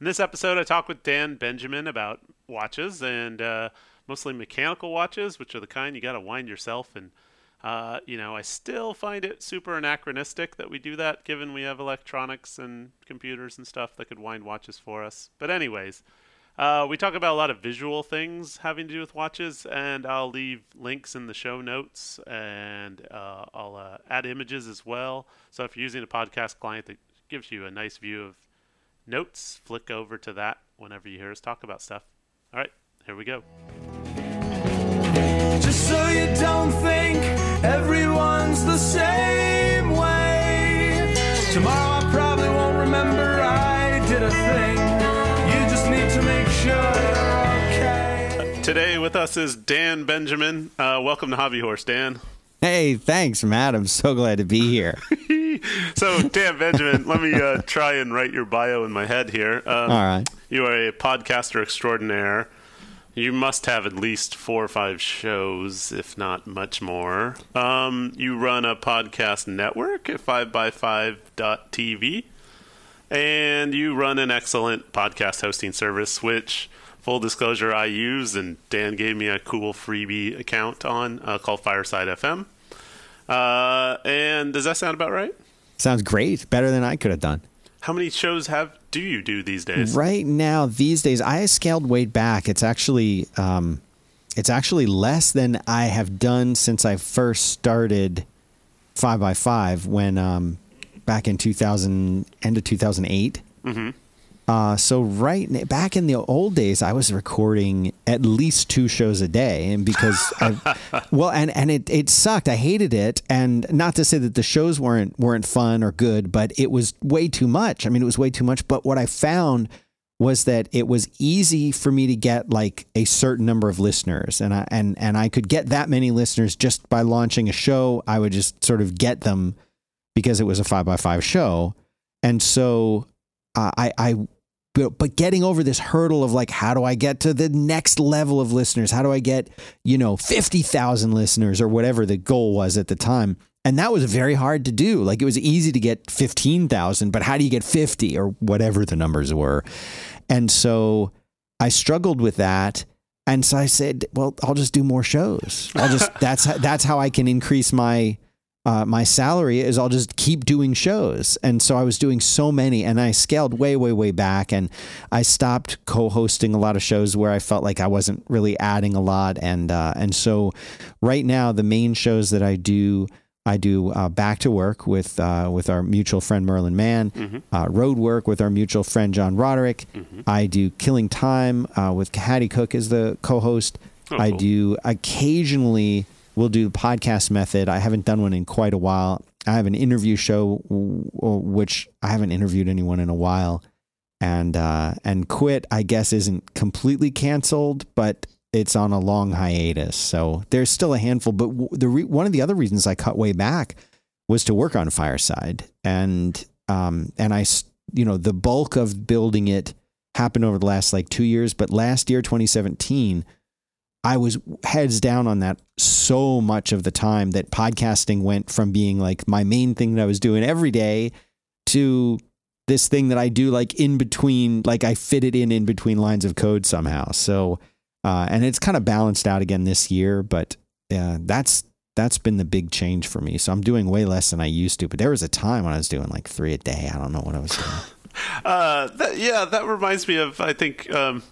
In this episode, I talk with Dan Benjamin about watches and uh, mostly mechanical watches, which are the kind you got to wind yourself. And, uh, you know, I still find it super anachronistic that we do that given we have electronics and computers and stuff that could wind watches for us. But, anyways, uh, we talk about a lot of visual things having to do with watches, and I'll leave links in the show notes and uh, I'll uh, add images as well. So if you're using a podcast client that gives you a nice view of notes, flick over to that whenever you hear us talk about stuff. All right, here we go. Just so you don't think everyone's the same way. Tomorrow I probably won't remember I did a thing. You just need to make sure you're okay. Today with us is Dan Benjamin. Uh, welcome to Hobby Horse, Dan. Hey, thanks, Matt. I'm so glad to be here. so, Dan Benjamin, let me uh, try and write your bio in my head here. Um, All right. You are a podcaster extraordinaire. You must have at least four or five shows, if not much more. Um, you run a podcast network at 5by5.tv. And you run an excellent podcast hosting service, which full disclosure, I use, and Dan gave me a cool freebie account on uh, called Fireside FM. Uh, and does that sound about right? Sounds great. Better than I could have done. How many shows have do you do these days? Right now, these days, I scaled way back. It's actually um, it's actually less than I have done since I first started five by five when um, back in 2000 end of 2008. Mm-hmm. Uh, so right back in the old days, I was recording at least two shows a day, and because I, well, and and it it sucked. I hated it, and not to say that the shows weren't weren't fun or good, but it was way too much. I mean, it was way too much. But what I found was that it was easy for me to get like a certain number of listeners, and I and and I could get that many listeners just by launching a show. I would just sort of get them because it was a five by five show, and so uh, I I but, but getting over this hurdle of like how do I get to the next level of listeners? How do I get, you know, 50,000 listeners or whatever the goal was at the time? And that was very hard to do. Like it was easy to get 15,000, but how do you get 50 or whatever the numbers were? And so I struggled with that. And so I said, well, I'll just do more shows. I'll just that's that's how I can increase my uh, my salary is I'll just keep doing shows. And so I was doing so many and I scaled way, way, way back. And I stopped co hosting a lot of shows where I felt like I wasn't really adding a lot. And, uh, and so right now, the main shows that I do. I do uh, back to work with uh, with our mutual friend Merlin Mann, mm-hmm. Uh, road work with our mutual friend John Roderick. Mm-hmm. I do Killing Time uh, with Haddie Cook as the co-host. Oh, I do occasionally we'll do the podcast method. I haven't done one in quite a while. I have an interview show, which I haven't interviewed anyone in a while, and uh, and quit. I guess isn't completely canceled, but it's on a long hiatus. So there's still a handful. But the re- one of the other reasons I cut way back was to work on Fireside, and um, and I, you know, the bulk of building it happened over the last like two years. But last year, 2017 I was heads down on that so much of the time that podcasting went from being like my main thing that I was doing every day to this thing that I do like in between, like I fit it in in between lines of code somehow. So, uh, and it's kind of balanced out again this year, but uh, that's that's been the big change for me. So I'm doing way less than I used to. But there was a time when I was doing like three a day. I don't know what I was doing. uh, that, yeah, that reminds me of I think um,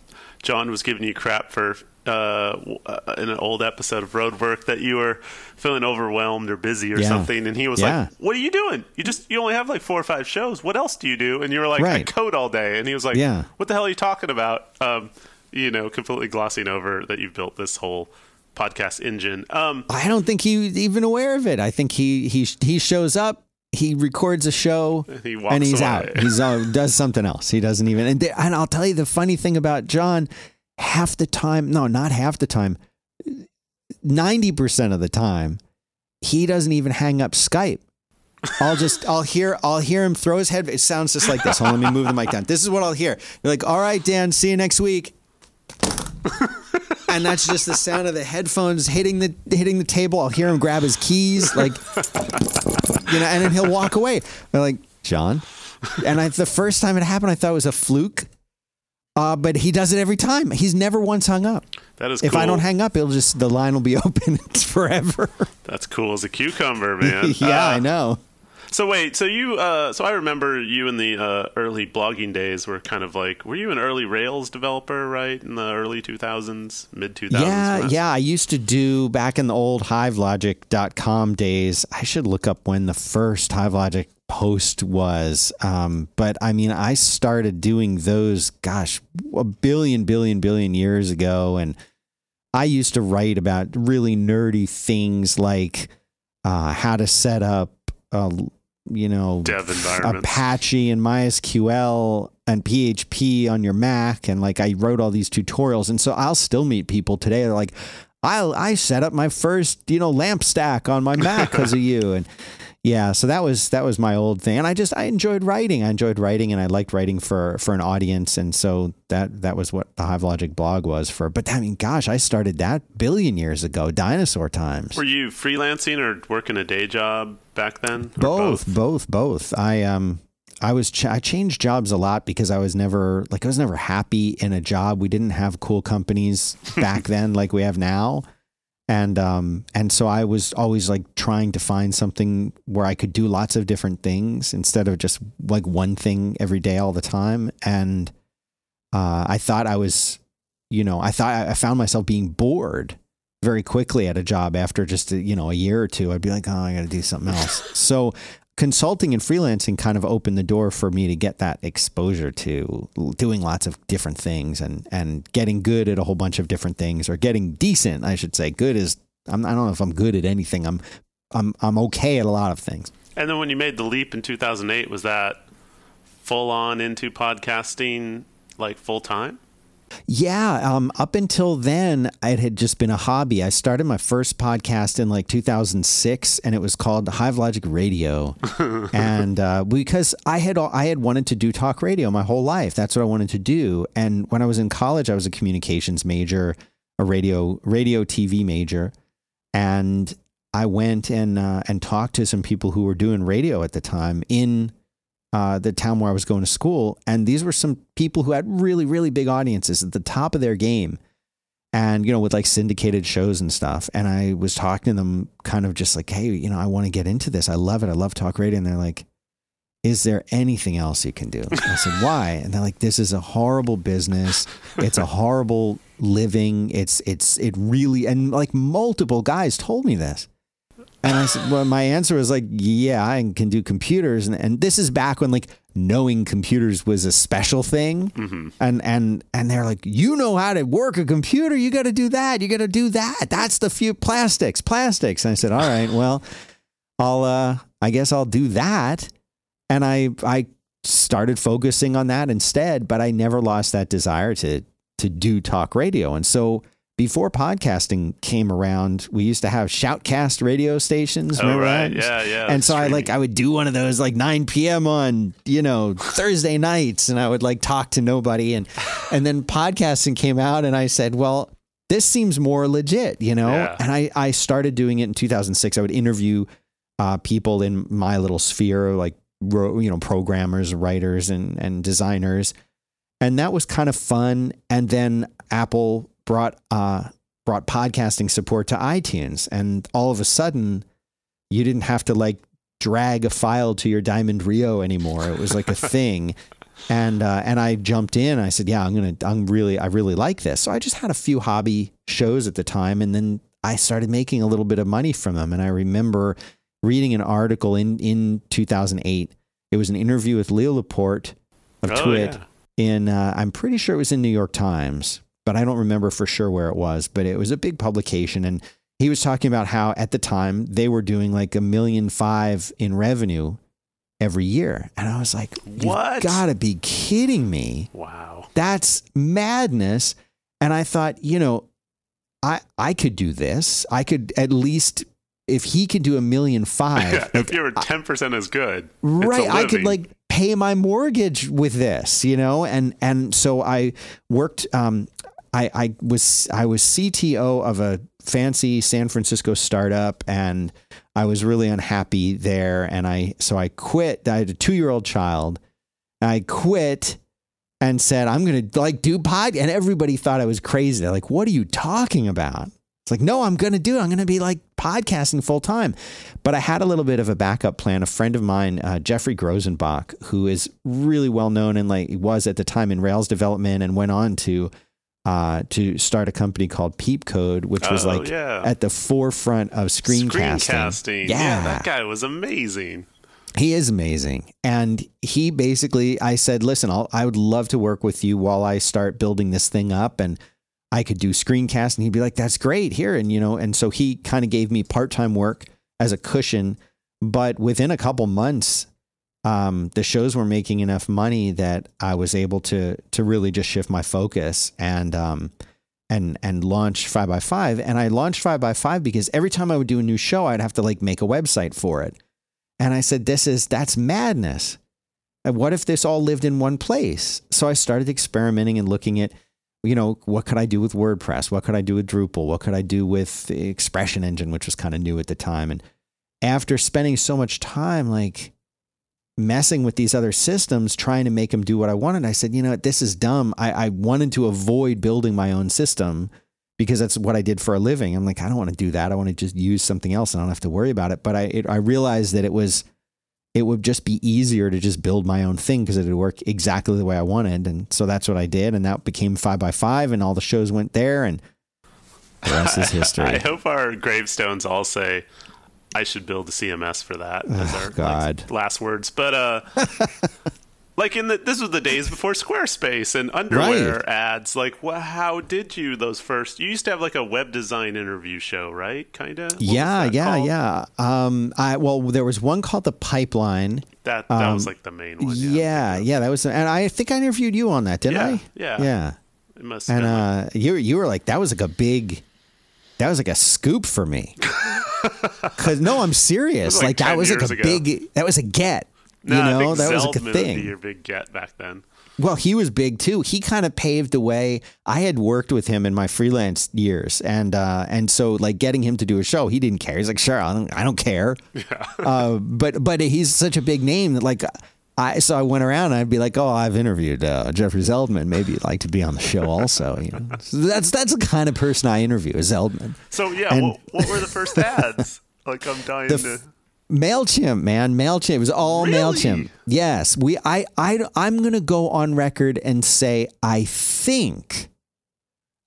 John was giving you crap for uh, in an old episode of Road Work that you were feeling overwhelmed or busy or yeah. something, and he was yeah. like, "What are you doing? You just you only have like four or five shows. What else do you do?" And you were like, right. "I code all day," and he was like, yeah. "What the hell are you talking about?" Um, you know, completely glossing over that you've built this whole podcast engine. Um, I don't think he's even aware of it. I think he he he shows up he records a show he and he's away. out. He's uh, does something else. He doesn't even. And, and I'll tell you the funny thing about John half the time, no, not half the time, 90% of the time, he doesn't even hang up Skype. I'll just I'll hear I'll hear him throw his head. It sounds just like this. Hold on, let me move the mic down. This is what I'll hear. They're like, all right, Dan, see you next week. and that's just the sound of the headphones hitting the hitting the table. I'll hear him grab his keys, like you know, and then he'll walk away. I'm like, John. And I, the first time it happened, I thought it was a fluke Uh, but he does it every time. He's never once hung up. That is If cool. I don't hang up, it'll just the line will be open forever. That's cool as a cucumber, man. yeah, Uh, I know. So wait, so you, uh, so I remember you in the uh, early blogging days were kind of like, were you an early Rails developer, right, in the early 2000s, mid 2000s? Yeah, yeah. I used to do back in the old HiveLogic.com days. I should look up when the first HiveLogic post was. Um, but I mean, I started doing those, gosh, a billion, billion, billion years ago. And I used to write about really nerdy things like uh, how to set up, uh, you know, Dev. Apache and MySQL and PHP on your Mac, and like I wrote all these tutorials, and so I'll still meet people today. They're like, "I I set up my first you know lamp stack on my Mac because of you," and yeah, so that was that was my old thing, and I just I enjoyed writing. I enjoyed writing, and I liked writing for for an audience, and so that that was what the HiveLogic blog was for. But I mean, gosh, I started that billion years ago, dinosaur times. Were you freelancing or working a day job back then? Or both, both, both. I um, I was ch- I changed jobs a lot because I was never like I was never happy in a job. We didn't have cool companies back then like we have now, and um, and so I was always like trying to find something where I could do lots of different things instead of just like one thing every day all the time. And uh, I thought I was, you know, I thought I found myself being bored very quickly at a job after just you know a year or two i'd be like oh i gotta do something else so consulting and freelancing kind of opened the door for me to get that exposure to doing lots of different things and and getting good at a whole bunch of different things or getting decent i should say. Good is I'm, i don't know if i'm good at anything. I'm i'm i'm okay at a lot of things. And then when you made the leap in 2008, was that full on into podcasting, like full time? Yeah, um, up until then, it had just been a hobby. I started my first podcast in like 2006, and it was called Hive Logic Radio, and uh, because I had I had wanted to do talk radio my whole life. That's what I wanted to do. And when I was in college, I was a communications major, a radio radio TV major, and I went and uh, and talked to some people who were doing radio at the time in uh, the town where I was going to school, and these were some people who had really, really big audiences at the top of their game, and you know, with like syndicated shows and stuff. And I was talking to them, kind of just like, hey, you know, I want to get into this. I love it. I love talk radio. And they're like, is there anything else you can do? I said, why? And they're like, this is a horrible business. It's a horrible living. It's it's it really and like multiple guys told me this. And I said, well, my answer was like, yeah, I can do computers. And, and this is back when like knowing computers was a special thing. Mm-hmm. And, and, and they're like, you know how to work a computer. You got to do that. You got to do that. That's the few plastics, plastics. And I said, all right, well, I'll, uh, I guess I'll do that. And I, I started focusing on that instead, but I never lost that desire to, to do talk radio. And so, before podcasting came around, we used to have shoutcast radio stations. Oh, right. that? Yeah, yeah. And so I like I would do one of those like 9 p.m. on you know Thursday nights, and I would like talk to nobody, and and then podcasting came out, and I said, well, this seems more legit, you know. Yeah. And I I started doing it in 2006. I would interview uh, people in my little sphere, like ro- you know programmers, writers, and and designers, and that was kind of fun. And then Apple brought uh, brought podcasting support to iTunes, and all of a sudden, you didn't have to like drag a file to your Diamond Rio anymore. It was like a thing. And uh, and I jumped in. I said, "Yeah, I'm gonna. I'm really. I really like this." So I just had a few hobby shows at the time, and then I started making a little bit of money from them. And I remember reading an article in in 2008. It was an interview with Leo Laporte of Oh, Twit yeah. in. Uh, I'm pretty sure it was in New York Times, but I don't remember for sure where it was. But it was a big publication, and he was talking about how at the time they were doing like a million five in revenue every year, and I was like, "You've What? got to be kidding me! Wow. That's madness!" And I thought, you know, I I could do this. I could at least if he could do a million five, if you were 10% as good. right i could like pay my mortgage with this you know and and so i worked um i i was i was cto of a fancy san francisco startup and i was really unhappy there and i so i quit i had a two year old child i quit and said, I'm going to like do pod. And everybody thought I was crazy. They're like, what are you talking about? It's like, no, I'm going to do it. I'm going to be like podcasting full time. But I had a little bit of a backup plan. A friend of mine, uh, Geoffrey Grosenbach, who is really well known and like was at the time in Rails development and went on to uh, to start a company called Peep Code, which was Oh, like yeah. at the forefront of screencasting. Screencasting. Yeah. that guy was amazing. He is amazing. And he basically, I said, listen, I'll, I would love to work with you while I start building this thing up. And I could do screencast. And he'd be like, that's great here. And, you know, and so he kind of gave me part time work as a cushion. But within a couple months, um, the shows were making enough money that I was able to to really just shift my focus and um, and and launch five by five. And I launched five by five because every time I would do a new show, I'd have to like make a website for it. And I said, this is, that's madness. And what if this all lived in one place? So I started experimenting and looking at, you know, what could I do with WordPress? What could I do with Drupal? What could I do with Expression Engine, which was kind of new at the time? And after spending so much time, like messing with these other systems, trying to make them do what I wanted, I said, you know what, this is dumb. I, I wanted to avoid building my own system because that's what I did for a living. I'm like, I don't want to do that. I want to just use something else and I don't have to worry about it. But I, it, I realized that it was, it would just be easier to just build my own thing because it would work exactly the way I wanted. And so that's what I did. And that became five by five and all the shows went there and the rest is history. I hope our gravestones all say, I should build a CMS for that as our like, God. last words. But uh, like in the this was the days before Squarespace and underwear Right. ads. Like, how did you those first? You used to have like a web design interview show, right? Kind of. yeah, yeah, yeah. Um, I, well, there was one called the pipeline. That that was like the main one. Yeah, Um, Yeah, yeah, that was, and I think I interviewed you on that, didn't Yeah, I? yeah. yeah. It must And uh, you you were like that was like a big, that was like a scoop for me. Cause no, I'm serious. like Like, that was like a ago. big. That was a get. no, you know, that was like a Zeldman thing. your big get back then. Well, he was big too. He kind of paved the way. I had worked with him in my freelance years, and uh, and so like getting him to do a show, he didn't care. He's like, sure, I don't, I don't care. uh, but but he's such a big name that like. I, so I went around and I'd be like, "Oh, I've interviewed uh, Jeffrey Zeldman. Maybe you'd like to be on the show, also." You know, so that's that's the kind of person I interview, is Zeldman. So yeah, And- what, what were the first ads? like I'm dying The to. Mailchimp, man, Mailchimp. It was all Really? Mailchimp. Yes, we. I. I. I'm gonna go on record and say I think,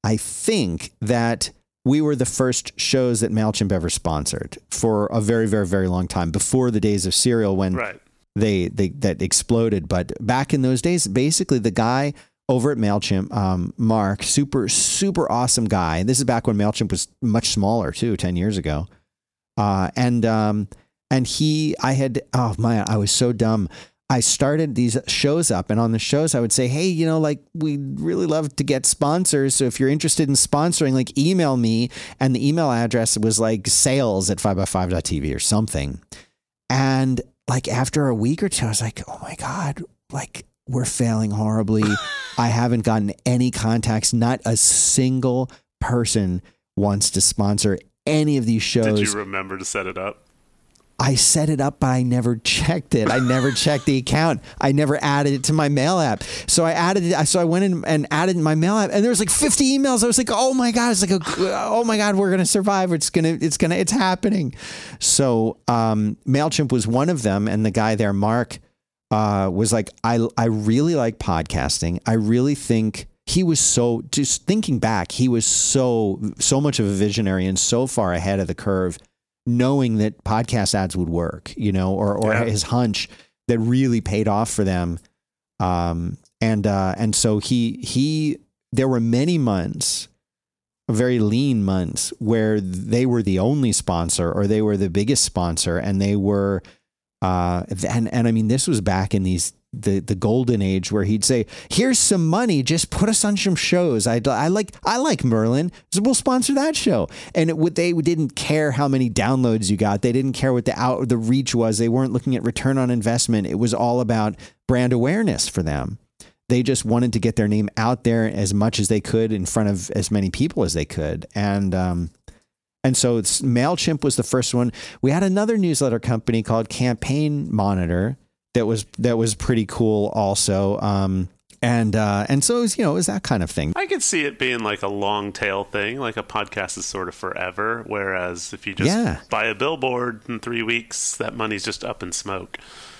I think that we were the first shows that Mailchimp ever sponsored for a very, very, very long time before the days of Serial when Right. They they that exploded. But back in those days, basically the guy over at Mailchimp, um, Mark, super super awesome guy. This is back when Mailchimp was much smaller too, ten years ago. Uh, and um, and he, I had, oh my, I was so dumb. I started these shows up, and on the shows, I would say, hey, you know, like we'd really love to get sponsors. So if you're interested in sponsoring, like email me. And the email address was like sales at 5by5.tv or something. And like after a week or two, I was like, oh my God, like we're failing horribly. I haven't gotten any contacts. Not a single person wants to sponsor any of these shows. Did you remember to set it up? I set it up, but I never checked it. I never checked the account. I never added it to my mail app. So I added it. So I went in and added my mail app, and there was like 50 emails. I was like, oh my god! It's like, a, oh my god, we're gonna survive. It's gonna, it's gonna, it's happening. So um, Mailchimp was one of them, and the guy there, Mark, uh, was like, I, I really like podcasting. I really think he was so. Just thinking back, he was so, so much of a visionary and so far ahead of the curve knowing that podcast ads would work, you know, or or Yeah. his hunch that really paid off for them. Um, and uh, and so he he there were many months, very lean months, where they were the only sponsor or they were the biggest sponsor, and they were. Uh, and and I mean, this was back in these the the golden age where he'd say, "Here's some money, just put us on some shows." I I like I like Merlin, so we'll sponsor that show. And it they didn't care how many downloads you got. They didn't care what the out the reach was. They weren't looking at return on investment. It was all about brand awareness for them. They just wanted to get their name out there as much as they could in front of as many people as they could. And um, and so Mailchimp was the first one. We had another newsletter company called Campaign Monitor that was that was pretty cool. Also, um, and uh, and so it was you know it was that kind of thing. I could see it being like a long tail thing, like a podcast is sort of forever. Whereas if you just Yeah. buy a billboard in three weeks, that money's just up in smoke.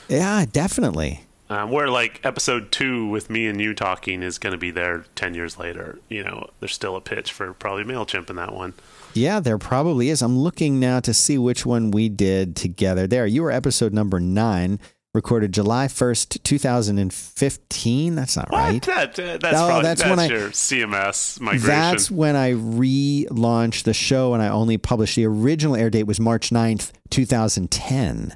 Yeah, definitely. Um, where like episode two with me and you talking is going to be there ten years later. You know, there's still a pitch for probably Mailchimp in that one. Yeah, there probably is. I'm looking now to see which one we did together. There, you were episode number nine, recorded July 1st, 2015. That's not right. That, uh, that's Oh, probably, that's that's, when I- CMS migration. That's when I relaunched the show and I only published the original air date was March 9th, 2010.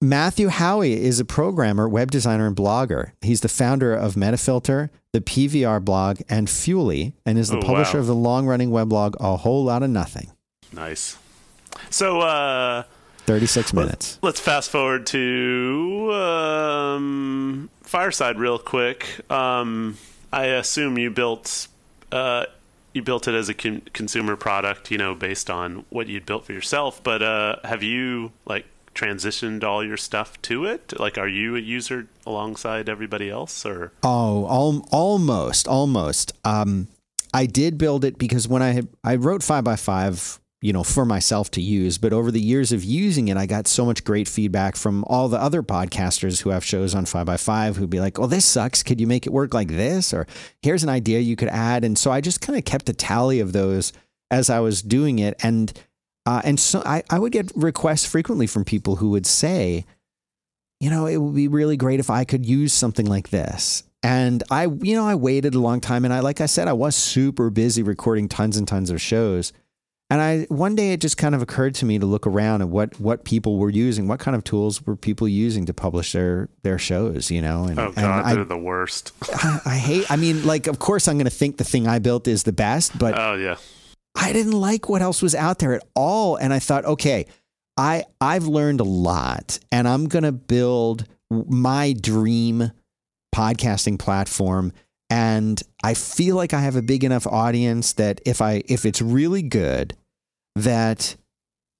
Matthew Haughey is a programmer, web designer, and blogger. He's the founder of Metafilter, the PVR blog, and Fuelly, and is the Oh, publisher wow. of the long running weblog A Whole Lot of Nothing. nice. So uh, 36 minutes. let's fast forward to um, Fireside real quick. Um, I assume you built uh, you built it as a con- consumer product, you know, based on what you'd built for yourself. But uh, have you like transitioned all your stuff to it? Like, are you a user alongside everybody else, or Oh, al- almost, almost. Um, I did build it because when I had, I wrote five by five, you know, for myself to use. But over the years of using it, I got so much great feedback from all the other podcasters who have shows on five by five who'd be like, "Well, this sucks. Could you make it work like this?" Or here's an idea you could add. And so I just kind of kept a tally of those as I was doing it, and uh, and so I, I would get requests frequently from people who would say, you know, it would be really great if I could use something like this. And I, you know, I waited a long time and I, like I said, I was super busy recording tons and tons of shows. And I, one day it just kind of occurred to me to look around at what, what people were using, what kind of tools were people using to publish their, their shows, you know? And, oh and god, I, they're the worst. I, I hate, I mean, like, of course I'm going to think the thing I built is the best, but oh yeah, I didn't like what else was out there at all. And I thought, okay, I I've learned a lot, and I'm gonna build my dream podcasting platform. And I feel like I have a big enough audience that if I if it's really good, that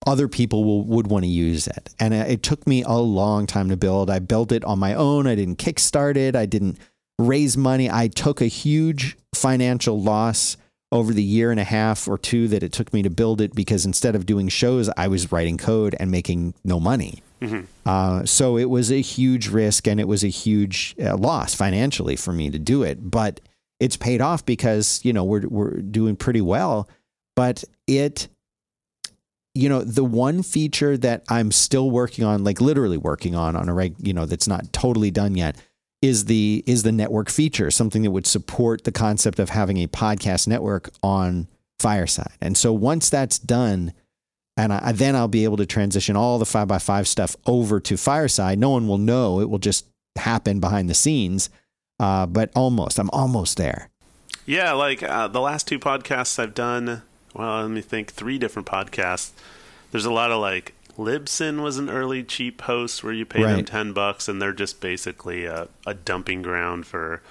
other people will, would want to use it. And it it took me a long time to build. I built it on my own. I didn't kickstart it. I didn't raise money. I took a huge financial loss over the year and a half or two that it took me to build it because instead of doing shows, I was writing code and making no money. Mhm. Uh, so it was a huge risk and it was a huge uh, loss financially for me to do it. But it's paid off because you know we're we're doing pretty well. But it, you know, the one feature that I'm still working on, like literally working on on a reg, you know, that's not totally done yet, is the is the network feature, something that would support the concept of having a podcast network on Fireside. And so once that's done, and I, then I'll be able to transition all the five by five stuff over to Fireside. No one will know; it will just happen behind the scenes. Uh, but almost, I'm almost there. Yeah, like uh, the last two podcasts I've done. Well, let me think. Three different podcasts. There's a lot of like Libsyn was an early cheap host where you pay them ten bucks, and they're just basically a, a dumping ground for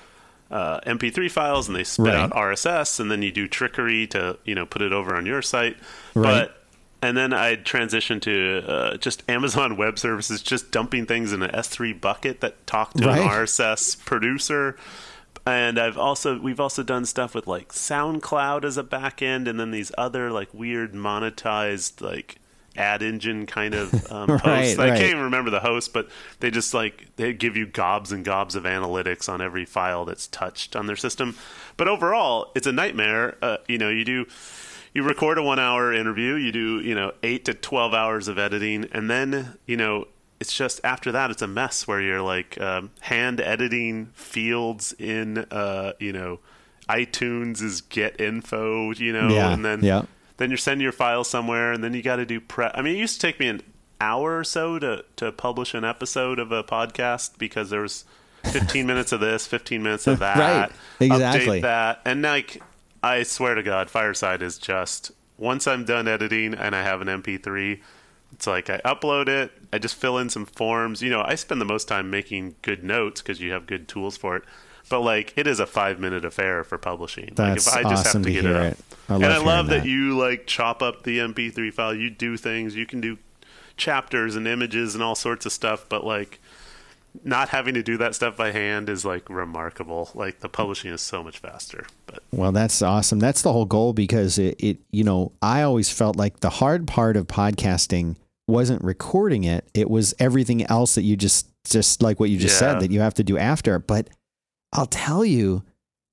uh, MP3 files, and they spit Right. out RSS, and then you do trickery to you know put it over on your site. Right. But and then I transitioned to uh, just Amazon Web Services, just dumping things in an S3 bucket that talked to Right. an RSS producer. And I've also we've also done stuff with like SoundCloud as a backend, and then these other like weird monetized like ad engine kind of um, hosts. Right, I right. can't even remember the host, but they just like they give you gobs and gobs of analytics on every file that's touched on their system. But overall, it's a nightmare. Uh, you know, you do you record a one hour interview, you do, you know, eight to 12 hours of editing, and then, you know, it's just after that, it's a mess where you're like um, hand editing fields in, uh, you know, iTunes is get info, you know, Yeah, and then yeah. then you're sending your file somewhere, and then you got to do prep. I mean, it used to take me an hour or so to to publish an episode of a podcast because there was 15 minutes of this, 15 minutes of that, Right, exactly. update that, and like I swear to God, Fireside is just once I'm done editing and I have an MP3. It's like I upload it, I just fill in some forms. You know, I spend the most time making good notes because you have good tools for it. But like, it is a five minute affair for publishing. That's like, if I just awesome have to, to get hear it, it. I and I love love that that. you like chop up the MP3 file. You do things. You can do chapters and images and all sorts of stuff. But like, not having to do that stuff by hand is like remarkable. Like the publishing is so much faster. Well, that's awesome. That's the whole goal because it, it, you know, I always felt like the hard part of podcasting wasn't recording it. It was everything else that you just, just like what you just Yeah. said that you have to do after. But I'll tell you,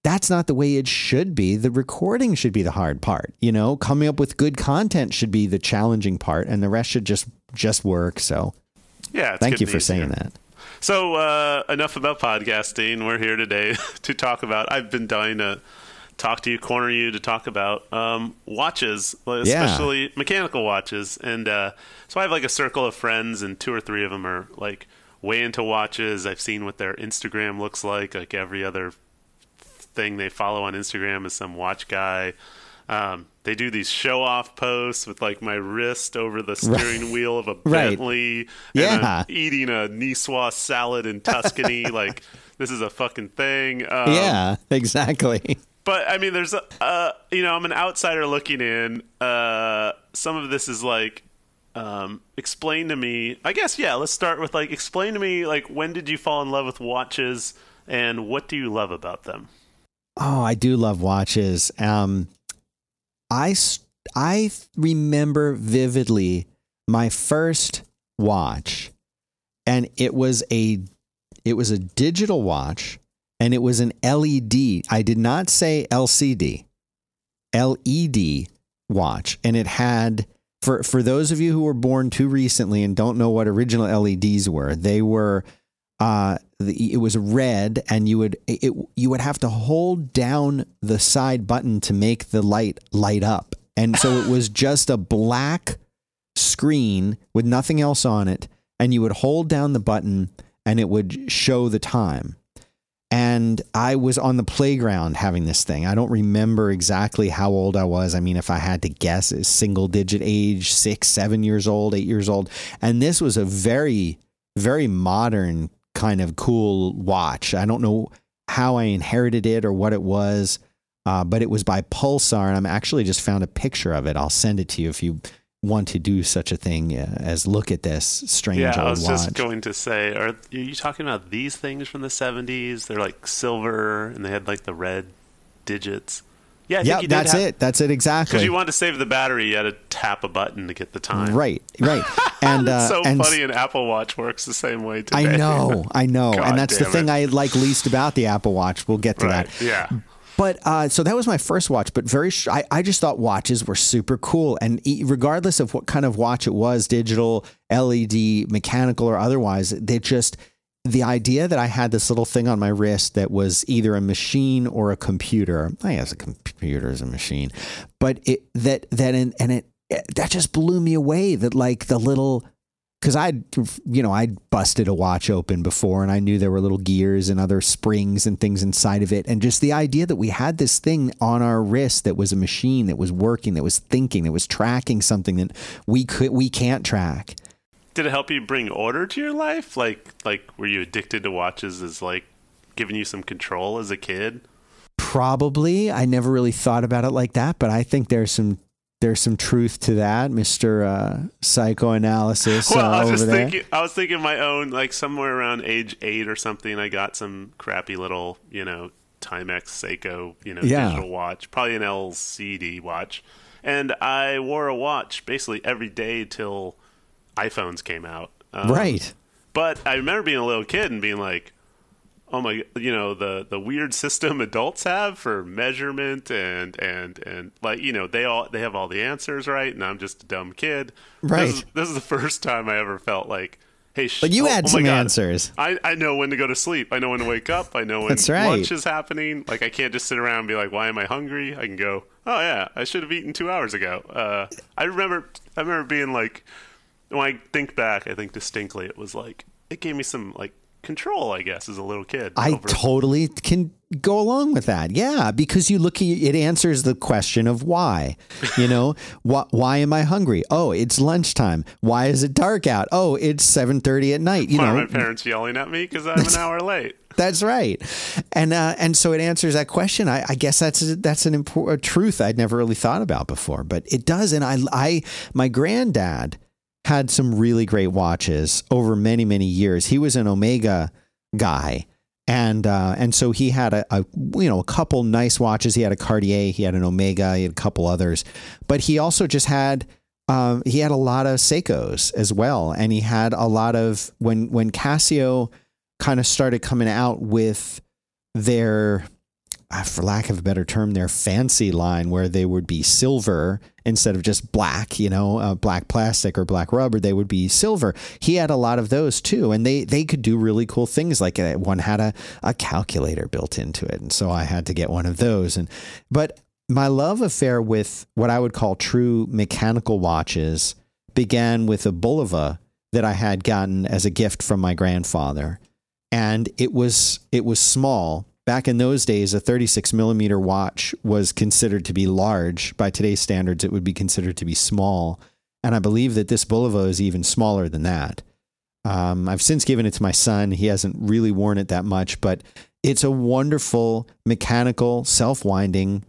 that's not the way it should be. The recording should be the hard part. You know, coming up with good content should be the challenging part, and the rest should just just work. So, yeah, it's thank you for easier. saying that. So uh, enough about podcasting. We're here today to talk about. I've been dying to talk to you, corner you to talk about um, watches, Yeah. especially mechanical watches. And uh, so I have like a circle of friends, and two or three of them are like way into watches. I've seen what their Instagram looks like. Like every other thing they follow on Instagram is some watch guy. Um, they do these show off posts with like my wrist over the steering wheel of a Right. Bentley. And Yeah. Eating a Niçoise salad in Tuscany. like this is a fucking thing. Um, yeah, exactly. But I mean, there's a, uh, you know, I'm an outsider looking in. Uh, some of this is like, um, explain to me. I guess yeah. Let's start with like, explain to me like, when did you fall in love with watches, and what do you love about them? Oh, I do love watches. Um, I I remember vividly my first watch, and it was a it was a digital watch, and it was an LED. I did not say LCD, LED watch, and it had for for those of you who were born too recently and don't know what original LEDs were, they were uh, the, it was red, and you would it you would have to hold down the side button to make the light light up, and so it was just a black screen with nothing else on it, and you would hold down the button, and it would show the time. And I was on the playground having this thing. I don't remember exactly how old I was. I mean, if I had to guess, it's single digit age, six, seven years old, eight years old. And this was a very, very modern kind of cool watch. I don't know how I inherited it or what it was, uh, but it was by Pulsar. And I'm actually just found a picture of it. I'll send it to you if you want to do such a thing uh, as look at this strange Yeah, old I was watch. just going to say, are you talking about these things from the '70s? They're like silver, and they had like the red digits. Yeah, I yeah, think you that's have- it. That's it exactly. Because you wanted to save the battery, you had to tap a button to get the time. Right, right. And uh, so and funny, and Apple Watch works the same way today. I know, I know, God and that's the thing it. I like least about the Apple Watch. We'll get to right? that. Yeah. But uh, so that was my first watch. But very, sh- I, I just thought watches were super cool, and regardless of what kind of watch it was, digital, LED, mechanical, or otherwise, they just the idea that I had this little thing on my wrist that was either a machine or a computer. I guess a computer is a machine, but it that that and, and it that just blew me away. That like the little because I'd, you know, I'd busted a watch open before and I knew there were little gears and other springs and things inside of it. And just the idea that we had this thing on our wrist that was a machine that was working, that was thinking, that was tracking something that we could, we can't track. Did it help you bring order to your life? Like, like, were you addicted to watches as like giving you some control as a kid? Probably. I never really thought about it like that, but I think there's some, there's some truth to that, Mr. Uh, psychoanalysis Well, uh, I was over just there. thinking. I was thinking my own, like somewhere around age eight or something. I got some crappy little, you know, Timex Seiko, you know, Yeah. digital watch, probably an LCD watch, and I wore a watch basically every day till iPhones came out. Um, right. But I remember being a little kid and being like, "Oh my, you know the the weird system adults have for measurement and and and like you know they all they have all the answers right, and I'm just a dumb kid." Right. This is, this is the first time I ever felt like, "Hey, sh- But you oh, had oh some God. answers. I, I know when to go to sleep. I know when to wake up. I know when That's right. lunch is happening. Like I can't just sit around and be like, "Why am I hungry?" I can go, "Oh yeah, I should have eaten two hours ago." Uh, I remember I remember being like, when I think back, I think distinctly it was like it gave me some like control, I guess, as a little kid. I over- totally can go along with that. Yeah, because you look, at it answers the question of why. You know, why, why am I hungry? Oh, it's lunchtime. Why is it dark out? Oh, it's seven thirty at night. You Why are know, my parents yelling at me because I'm an hour late? that's right. And uh, and so it answers that question. I, I guess that's a, that's an important truth I'd never really thought about before, but it does. And I I my granddad had some really great watches over many many years. He was an Omega guy, and uh, and so he had a, a, you know a couple nice watches. He had a Cartier, he had an Omega, he had a couple others, but he also just had. Um, he had a lot of Seikos as well, and he had a lot of when when Casio kind of started coming out with their for lack of a better term, their fancy line where they would be silver instead of just black, you know, uh, black plastic or black rubber. They would be silver. He had a lot of those too, and they they could do really cool things. Like one had a a calculator built into it, and so I had to get one of those. And but my love affair with what I would call true mechanical watches began with a Bulova that I had gotten as a gift from my grandfather, and it was it was small back in those days, a 36 millimeter watch was considered to be large. By today's standards, it would be considered to be small. And I believe that this Bulova is even smaller than that. Um, I've since given it to my son. He hasn't really worn it that much, but it's a wonderful mechanical self winding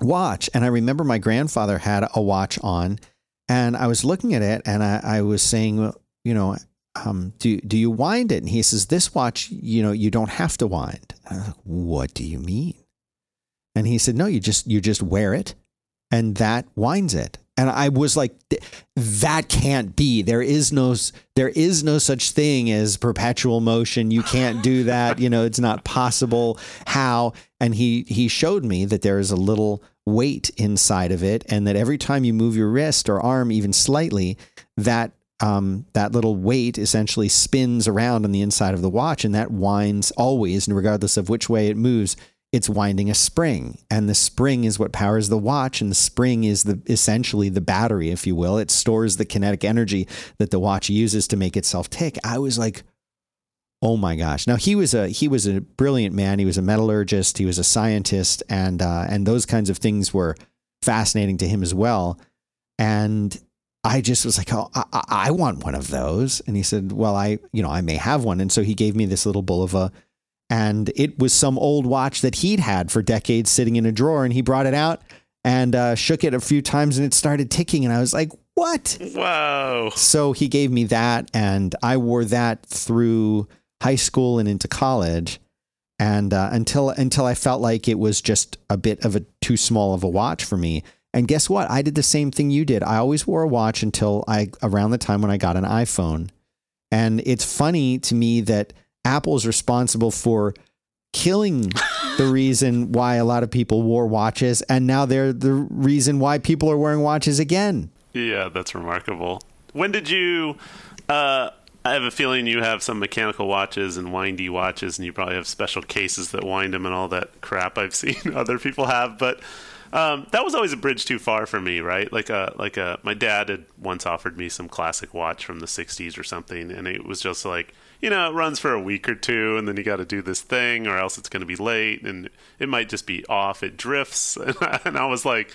watch. And I remember my grandfather had a watch on, and I was looking at it and I, I was saying, you know, um, do do you wind it? And he says, this watch, you know, you don't have to wind. Like, what do you mean? And he said, no, you just you just wear it, and that winds it. And I was like, that can't be. There is no there is no such thing as perpetual motion. You can't do that. you know, it's not possible. How? And he he showed me that there is a little weight inside of it, and that every time you move your wrist or arm even slightly, that um, that little weight essentially spins around on the inside of the watch, and that winds always, and regardless of which way it moves, it's winding a spring, and the spring is what powers the watch, and the spring is the essentially the battery, if you will. It stores the kinetic energy that the watch uses to make itself tick. I was like, oh my gosh! Now he was a he was a brilliant man. He was a metallurgist. He was a scientist, and uh, and those kinds of things were fascinating to him as well. And I just was like, oh, I, I, want one of those. And he said, well, I, you know, I may have one. And so he gave me this little Bulova and it was some old watch that he'd had for decades sitting in a drawer. And he brought it out and uh, shook it a few times and it started ticking. And I was like, what? Whoa. So he gave me that and I wore that through high school and into college. And uh, until until I felt like it was just a bit of a too small of a watch for me. And guess what? I did the same thing you did. I always wore a watch until I around the time when I got an iPhone. And it's funny to me that Apple is responsible for killing the reason why a lot of people wore watches and now they're the reason why people are wearing watches again. Yeah, that's remarkable. When did you uh I have a feeling you have some mechanical watches and windy watches, and you probably have special cases that wind them and all that crap I've seen other people have. But um, that was always a bridge too far for me, right? Like a like a my dad had once offered me some classic watch from the '60s or something, and it was just like you know it runs for a week or two, and then you got to do this thing, or else it's going to be late, and it might just be off. It drifts, and I was like.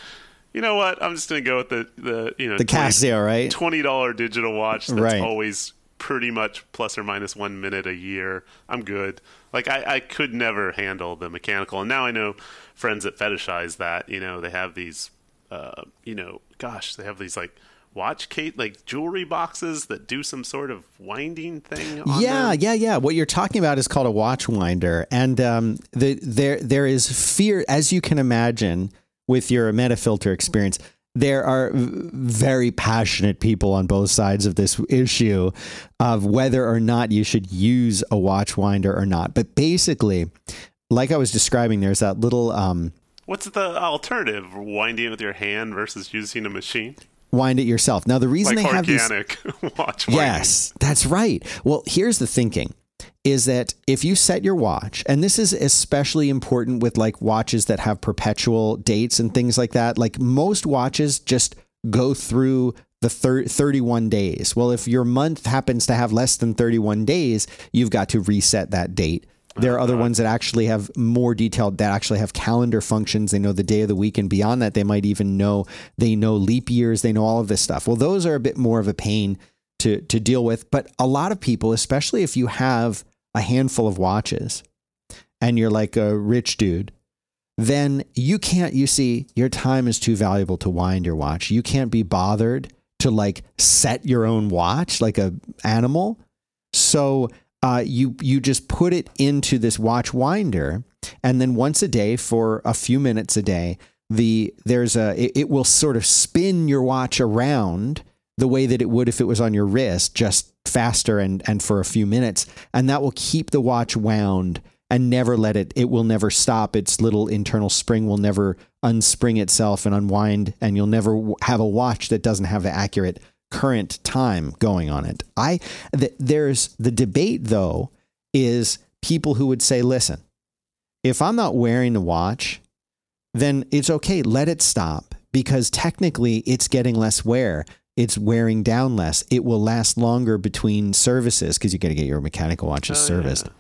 You know what? I'm just gonna go with the the you know the Casio, right? Twenty dollar digital watch that's right. always pretty much plus or minus one minute a year. I'm good. Like I, I could never handle the mechanical, and now I know friends that fetishize that. You know, they have these, uh, you know, gosh, they have these like watch Kate like jewelry boxes that do some sort of winding thing. yeah, them. yeah, yeah. What you're talking about is called a watch winder, and um, the, there there is fear, as you can imagine, with your Metafilter experience. There are very passionate people on both sides of this issue of whether or not you should use a watch winder or not. But basically, like I was describing, there's that little. Um, What's the alternative? Winding it with your hand versus using a machine? Wind it yourself. Now the reason like they have these organic watch. Winding. Yes, that's right. Well, here's the thinking is that if you set your watch, and this is especially important with like watches that have perpetual dates and things like that, like most watches just go through the thir- 31 days. Well, if your month happens to have less than 31 days, you've got to reset that date. There are other uh, ones that actually have more detailed that actually have calendar functions. They know the day of the week and beyond that they might even know they know leap years, they know all of this stuff. Well, those are a bit more of a pain to to deal with, but a lot of people, especially if you have a handful of watches and you're like a rich dude, then you can't you see your time is too valuable to wind your watch. You can't be bothered to to like set your own watch like a animal. So uh, you you just put it into this watch winder, and then once a day for a few minutes a day, the there's a it, it will sort of spin your watch around the way that it would if it was on your wrist, just faster and and for a few minutes, and that will keep the watch wound and never let it it will never stop. Its little internal spring will never unspring itself and unwind and you'll never have a watch that doesn't have the accurate current time going on it i th- there's the debate though is people who would say listen if i'm not wearing the watch then it's okay let it stop because technically it's getting less wear it's wearing down less it will last longer between services because you got to get your mechanical watches Oh, serviced yeah.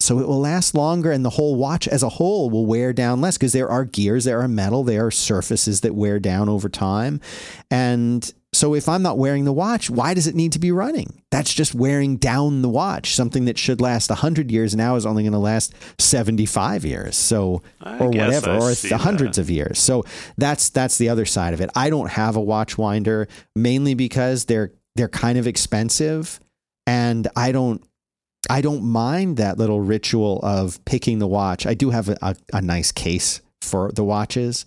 so it will last longer and the whole watch as a whole will wear down less because there are gears, there are metal, there are surfaces that wear down over time. And so if I'm not wearing the watch, why does it need to be running? That's just wearing down the watch. Something that should last 100 years now is only going to last 75 years. So I or whatever I or the hundreds that. of years. So that's that's the other side of it. I don't have a watch winder mainly because they're they're kind of expensive and I don't I don't mind that little ritual of picking the watch. I do have a, a, a nice case for the watches,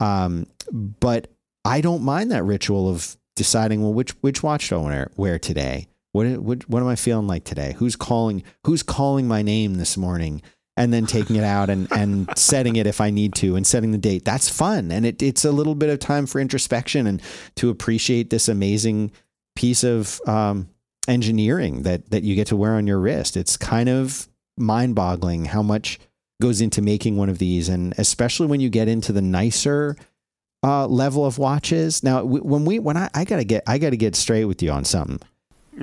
um, but I don't mind that ritual of deciding well which which watch do I wear, wear today. What, what what am I feeling like today? Who's calling Who's calling my name this morning? And then taking it out and, and setting it if I need to and setting the date. That's fun. And it, it's a little bit of time for introspection and to appreciate this amazing piece of um, engineering that that you get to wear on your wrist. It's kind of mind-boggling how much goes into making one of these, and especially when you get into the nicer uh, level of watches. Now, when we when I, I gotta get I gotta get straight with you on something,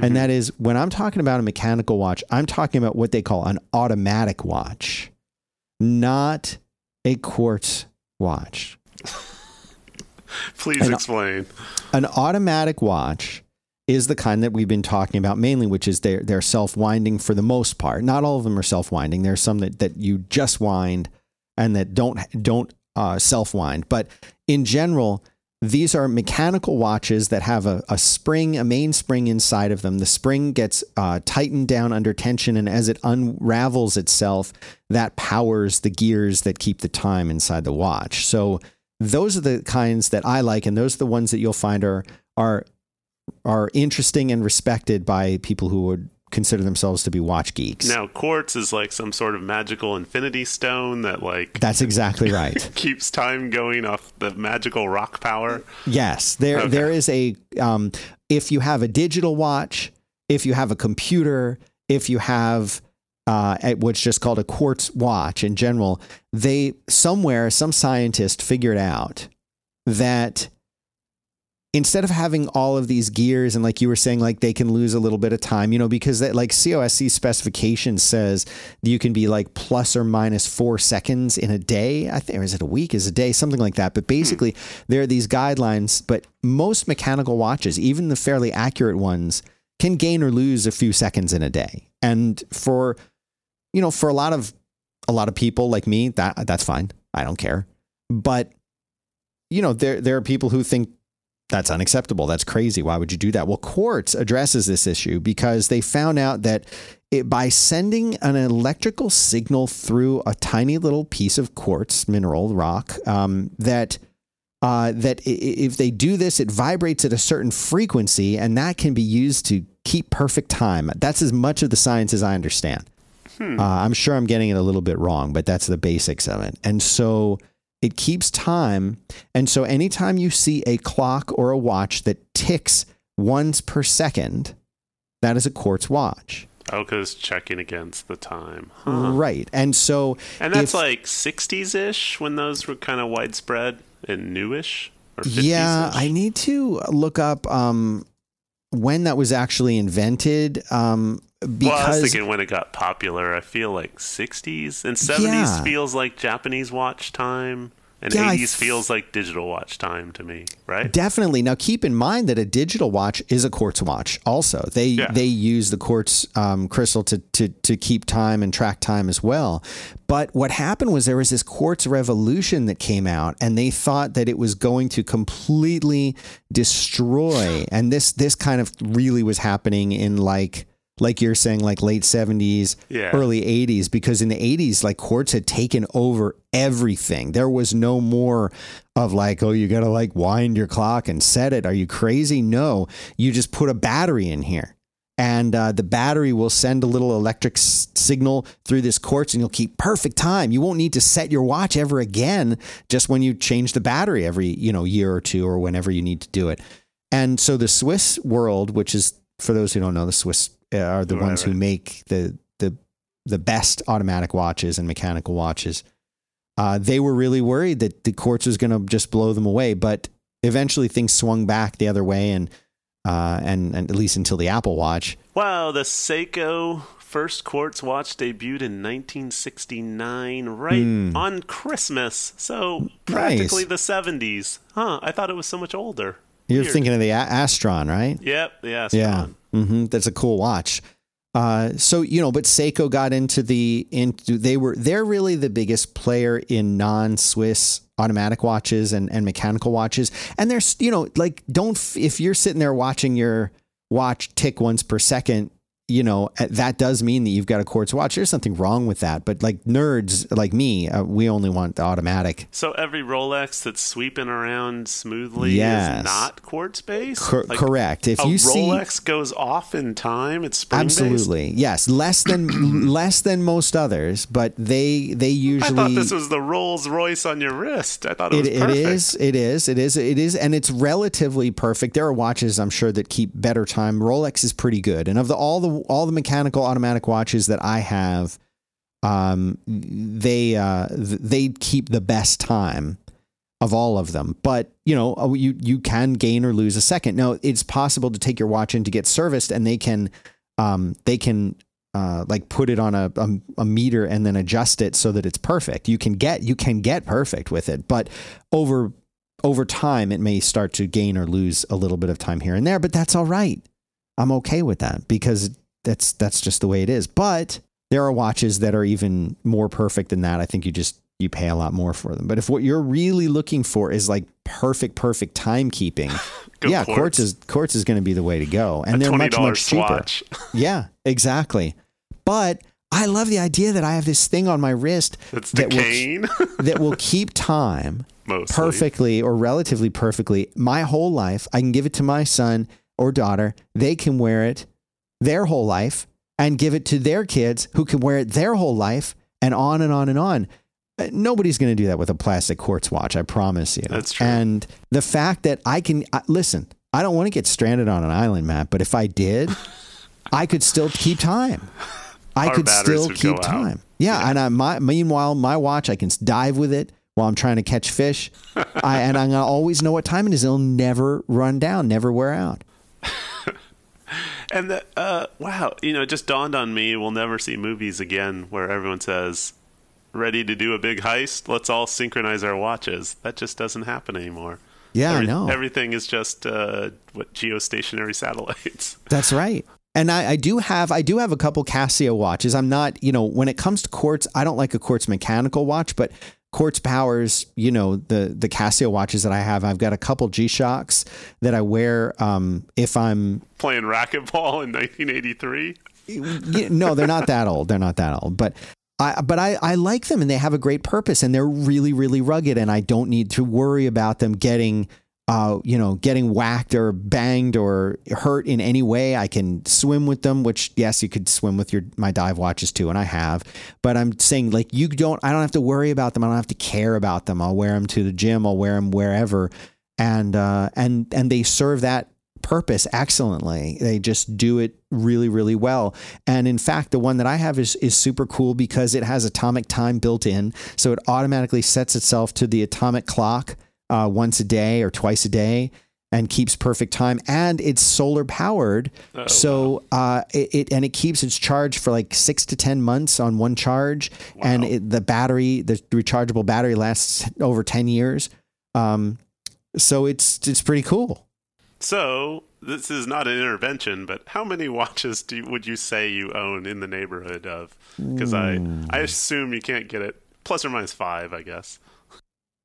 and that is when I'm talking about a mechanical watch, I'm talking about what they call an automatic watch, not a quartz watch. Please And- explain. An automatic watch is the kind that we've been talking about mainly, which is they're, they're self winding for the most part. Not all of them are self winding. There's some that, that you just wind and that don't don't uh, self wind. But in general, these are mechanical watches that have a, a spring, a main spring inside of them. The spring gets uh, tightened down under tension, and as it unravels itself, that powers the gears that keep the time inside the watch. So those are the kinds that I like, and those are the ones that you'll find are are are interesting and respected by people who would consider themselves to be watch geeks. Now, quartz is like some sort of magical infinity stone that like That's exactly right. keeps time going off the magical rock power. Yes, there Okay. there is a um, if you have a digital watch, if you have a computer, if you have uh, what's just called a quartz watch in general, they somewhere some scientist figured out that instead of having all of these gears and like you were saying like they can lose a little bit of time you know because that like COSC specification says you can be like plus or minus four seconds in a day. I think or is it a week? Is a day something like that. But basically hmm. there are these guidelines but most mechanical watches even the fairly accurate ones can gain or lose a few seconds in a day. And for you know for a lot of a lot of people like me that that's fine. I don't care. But you know there there are people who think that's unacceptable. That's crazy. Why would you do that? Well, Quartz addresses this issue because they found out that it, by sending an electrical signal through a tiny little piece of quartz mineral rock, um, that uh, that if they do this, it vibrates at a certain frequency, and that can be used to keep perfect time. That's as much of the science as I understand. Uh, I'm sure I'm getting it a little bit wrong, but that's the basics of it. And so it keeps time. And so anytime you see a clock or a watch that ticks once per second, that is a quartz watch. Oh, because checking against the time. Huh. Right. And so And that's if- like 60s ish when those were kind of widespread and newish? Or 50s Yeah, I need to look up um, when that was actually invented. Um, because well, I was thinking when it got popular, I feel like 60s and 70s Yeah. feels like Japanese watch time, And Yeah, 80s th- feels like digital watch time to me, right? Definitely. Now, keep in mind that a digital watch is a quartz watch. Also, they Yeah. they use the quartz um, crystal to, to to keep time and track time as well. But what happened was there was this quartz revolution that came out, and they thought that it was going to completely destroy. And this this kind of really was happening in like like you're saying, like late 70s, Yeah. early 80s, because in the 80s, like quartz had taken over everything. There was no more of like, oh, you got to like wind your clock and set it. Are you crazy? No, you just put a battery in here. And uh, the battery will send a little electric s- signal through this quartz, and you'll keep perfect time. You won't need to set your watch ever again, just when you change the battery every you know year or two, or whenever you need to do it. And so the Swiss world, which is for those who don't know, the Swiss are the Right, ones who make the the the best automatic watches and mechanical watches. Uh, they were really worried that the quartz was going to just blow them away, but eventually things swung back the other way, and uh, and and at least until the Apple Watch. Wow, the Seiko first quartz watch debuted in 1969, right Hmm. on Christmas. So practically the 70s. Huh, I thought it was so much older. You're Weird. thinking of the A- Astron, right? Yep, yeah, Yeah, strong. hmm that's a cool watch. Uh, so you know, but Seiko got into the into they were they're really the biggest player in non-Swiss automatic watches and and mechanical watches, and there's you know like don't f- if you're sitting there watching your watch tick once per second. You know uh, that does mean that you've got a quartz watch. There's something wrong with that, but like nerds like me, uh, we only want the automatic. So every Rolex that's sweeping around smoothly Yes. is not quartz based. Cor- correct. If a you see Rolex goes off in time, it's spring Absolutely, yes. Less than less than most others, but they they usually I thought this was the Rolls Royce on your wrist. I thought it, it, it is it is it is it is and it's relatively perfect. There are watches I'm sure that keep better time. Rolex is pretty good, and of the all the all the mechanical automatic watches that I have, um, they uh th- they keep the best time of all of them. But you know, uh, you you can gain or lose a second. Now it's possible to take your watch in to get serviced, and they can um they can uh, like put it on a, a a meter and then adjust it so that it's perfect. You can get you can get perfect with it, but over over time it may start to gain or lose a little bit of time here and there. But that's all right. I'm okay with that because that's that's just the way it is. But there are watches that are even more perfect than that. I think you just you pay a lot more for them. But if what you're really looking for is like perfect, perfect timekeeping, yeah, quartz. quartz is quartz is going to be the way to go, and a they're much much cheaper. swatch. Yeah, exactly. But I love the idea that I have this thing on my wrist that will, that will keep time Mostly. perfectly or relatively perfectly my whole life. I can give it to my son or daughter. They can wear it their whole life and give it to their kids who can wear it their whole life and on and on and on. Uh, Nobody's going to do that with a plastic quartz watch, I promise you. That's true. And the fact that I can listen, I don't want to get stranded on an island, Matt, but if I did, I could still keep time. I Our could still keep time. Yeah, and I, my, meanwhile, my watch, I can dive with it while I'm trying to catch fish, I, and I'm gonna always know what time it is. It'll never run down, never wear out. And the, uh, wow, you know, it just dawned on me we'll never see movies again where everyone says, "Ready to do a big heist? Let's all synchronize our watches." That just doesn't happen anymore. Yeah, Every- I know. Everything is just uh, what geostationary satellites. That's right. And I, I do have I do have a couple Casio watches. I'm not, you know, when it comes to quartz, I don't like a quartz mechanical watch, but quartz powers, you know, the the Casio watches that I have. I've got a couple G Shocks that I wear um, if I'm Playing racquetball in 1983. y- no, they're not that old. They're not that old, but I but I, I like them and they have a great purpose and they're really really rugged and I don't need to worry about them getting uh you know getting whacked or banged or hurt in any way. I can swim with them, which yes, you could swim with your my dive watches too, and I have. But I'm saying like you don't I don't have to worry about them. I don't have to care about them. I'll wear them to the gym. I'll wear them wherever, and uh and and they serve that purpose excellently. They just do it really, really well. And in fact, the one that I have is is super cool because it has atomic time built in, so it automatically sets itself to the atomic clock uh, once a day or twice a day. and keeps perfect time. And it's solar powered. Oh, so uh, it, it and it keeps its charge for like six to ten months on one charge. And it, the battery the rechargeable battery lasts over 10 years. Um, so it's it's pretty cool. So this is not an intervention, but how many watches do you, would you say you own in the neighborhood of? Because I I assume you can't get it. Plus or minus five, I guess.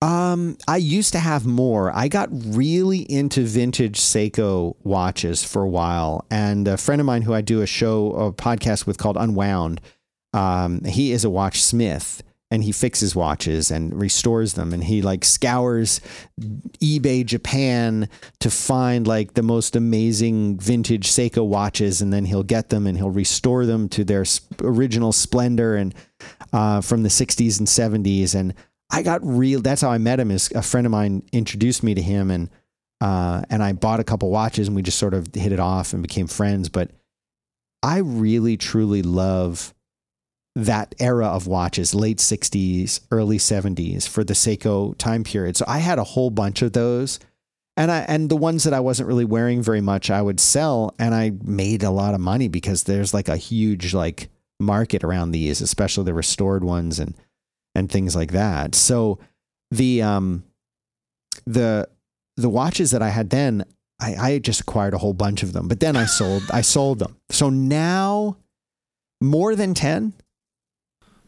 Um, I used to have more. I got really into vintage Seiko watches for a while, and a friend of mine who I do a show, a podcast with called Unwound, um, he is a watch smith, and he fixes watches and restores them, and he like scours eBay Japan to find like the most amazing vintage Seiko watches, and then he'll get them and he'll restore them to their original splendor and uh, from the 60s and 70s, and I got real. That's how I met him. Is a friend of mine introduced me to him, and uh, and I bought a couple watches, and we just sort of hit it off and became friends. But I really, truly love that era of watches, late '60s, early '70s, for the Seiko time period. So I had a whole bunch of those, and I and the ones that I wasn't really wearing very much, I would sell, and I made a lot of money because there's like a huge like market around these, especially the restored ones and and things like that. So the um the the watches that I had then, I, I just acquired a whole bunch of them, but then I sold I sold them. So now more than ten.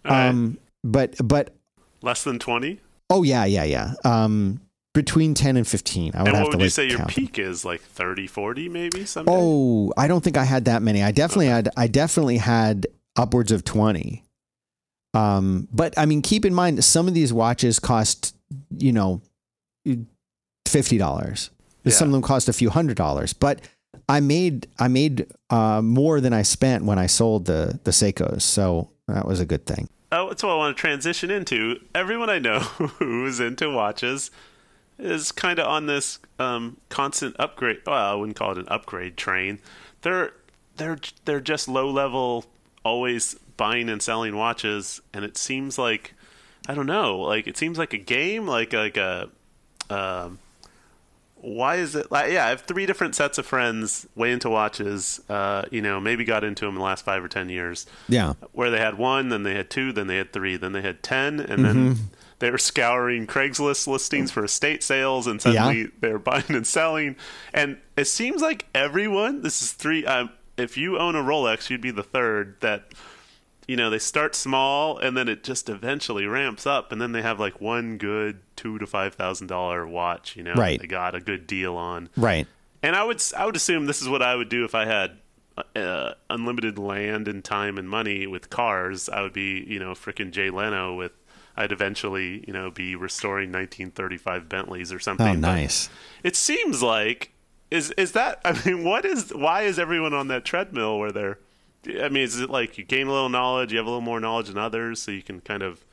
Right. Um but but less than twenty. oh yeah, yeah, yeah. Um between ten and fifteen. I would And have what to would you like, say your count them. peak is? Like 30, 40 maybe someday? Oh, I don't think I had that many. I definitely had I definitely had upwards of 20. Um, but I mean, keep in mind some of these watches cost, you know, $50. Yeah. Some of them cost a few hundred dollars, but I made I made uh, more than I spent when I sold the the Seikos, so that was a good thing. Oh, that's what I want to transition into. Everyone I know who's into watches is kind of on this um, constant upgrade. Well, I wouldn't call it an upgrade train. They're they're they're just low level, always buying and selling watches, and it seems like I don't know, like it seems like a game, like like a. Um, why is it like yeah i have three different sets of friends way into watches uh, you know maybe got into them in the last five or ten years Yeah. where they had one, then they had two, then they had three, then they had ten, and then they were scouring Craigslist listings for estate sales, and suddenly Yeah. they're buying and selling. And it seems like everyone, this is three. Um, if you own a Rolex, you'd be the third that. You know, they start small and then it just eventually ramps up, and then they have like one good two to five thousand dollar watch. You know, Right. they got a good deal on. Right. And I would i would assume this is what I would do if I had uh, unlimited land and time and money with cars. I would be you know freaking Jay Leno with. I'd eventually you know be restoring 1935 Bentleys or something. Oh, but nice. It seems like is is that I mean what is why is everyone on that treadmill where they're I mean is it like you gain a little knowledge, you have a little more knowledge than others, so you can kind of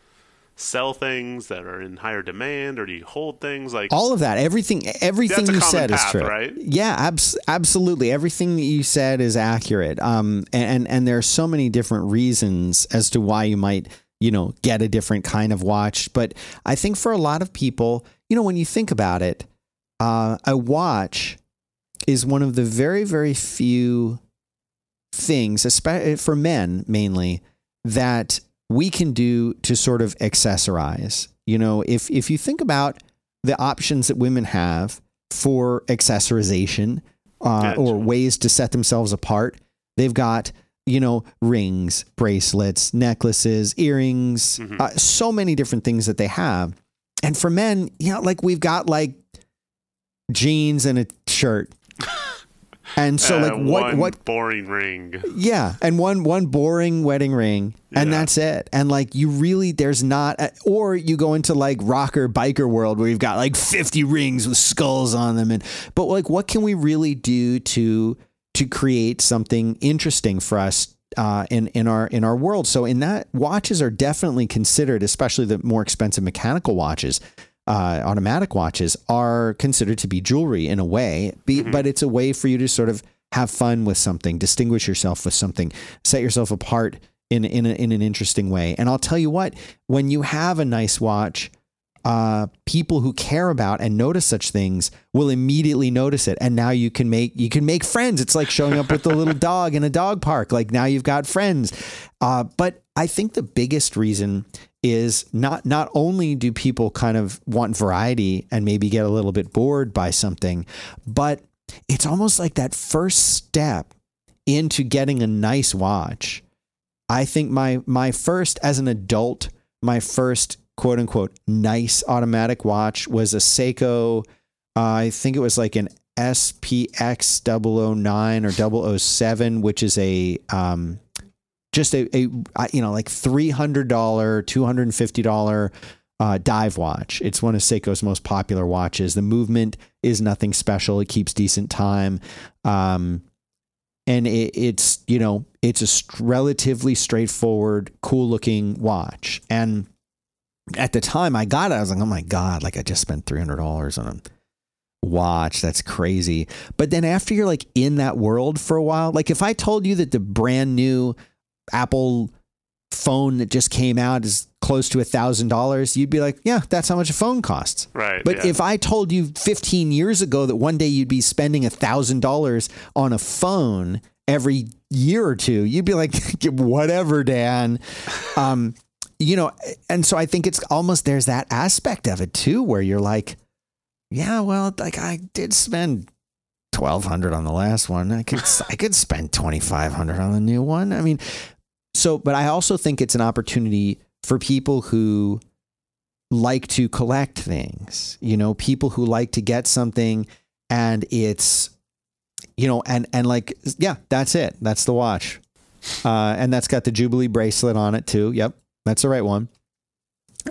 sell things that are in higher demand, or do you hold things like all of that. Everything everything you said is true. right? yeah abs- absolutely. Everything that you said is accurate. Um and and there are so many different reasons as to why you might you know get a different kind of watch. But i think for a lot of people you know when you think about it uh, a watch is one of the very very few things especially for men mainly that we can do to sort of accessorize. You know, if if you think about the options that women have for accessorization uh, Gotcha. or ways to set themselves apart, they've got you know rings, bracelets, necklaces, earrings, Mhm. uh, so many different things that they have. And for men, you know, like we've got like jeans and a shirt. And so, uh, like, what one what boring ring? yeah, and one one boring wedding ring, and Yeah. that's it. And like you really, there's not, a, or you go into like rocker biker world where you've got like 50 rings with skulls on them, and but like, what can we really do to to create something interesting for us? Uh, in in our in our world, so in that watches are definitely considered, especially the more expensive mechanical watches, uh, automatic watches are considered to be jewelry in a way, be, but it's a way for you to sort of have fun with something, distinguish yourself with something, set yourself apart in in, a, in an interesting way. And I'll tell you what, when you have a nice watch, uh, people who care about and notice such things will immediately notice it, and now you can make you can make friends. It's like showing up with a little dog in a dog park. Like now you've got friends. Uh, but I think the biggest reason is not not only do people kind of want variety and maybe get a little bit bored by something, but it's almost like that first step into getting a nice watch. I think my my first as an adult, my first quote unquote nice automatic watch was a Seiko. Uh, I think it was like an SKX 009 or 007, which is a um, just a, a you know like three hundred dollar, two hundred and fifty dollar uh, dive watch. It's one of Seiko's most popular watches. The movement is nothing special. It keeps decent time. Um, and it, it's you know it's a st- relatively straightforward, cool looking watch. And at the time I got it, I was like, oh my God, like I just spent $300 on a watch. That's crazy. But then after you're like in that world for a while, like if I told you that the brand new Apple phone that just came out is close to a thousand dollars, you'd be like, yeah, that's how much a phone costs. Right. But yeah. if I told you 15 years ago that one day you'd be spending a thousand dollars on a phone every year or two, you'd be like, whatever, Dan. Um, you know, and so I think it's almost there's that aspect of it too, where you're like, yeah, well, like I did spend twelve hundred on the last one. I could I could spend twenty five hundred on the new one. I mean, so but I also think it's an opportunity for people who like to collect things. You know, people who like to get something and it's you know, and and like yeah, that's it. That's the watch. Uh, and that's got the Jubilee bracelet on it too. Yep. That's the right one.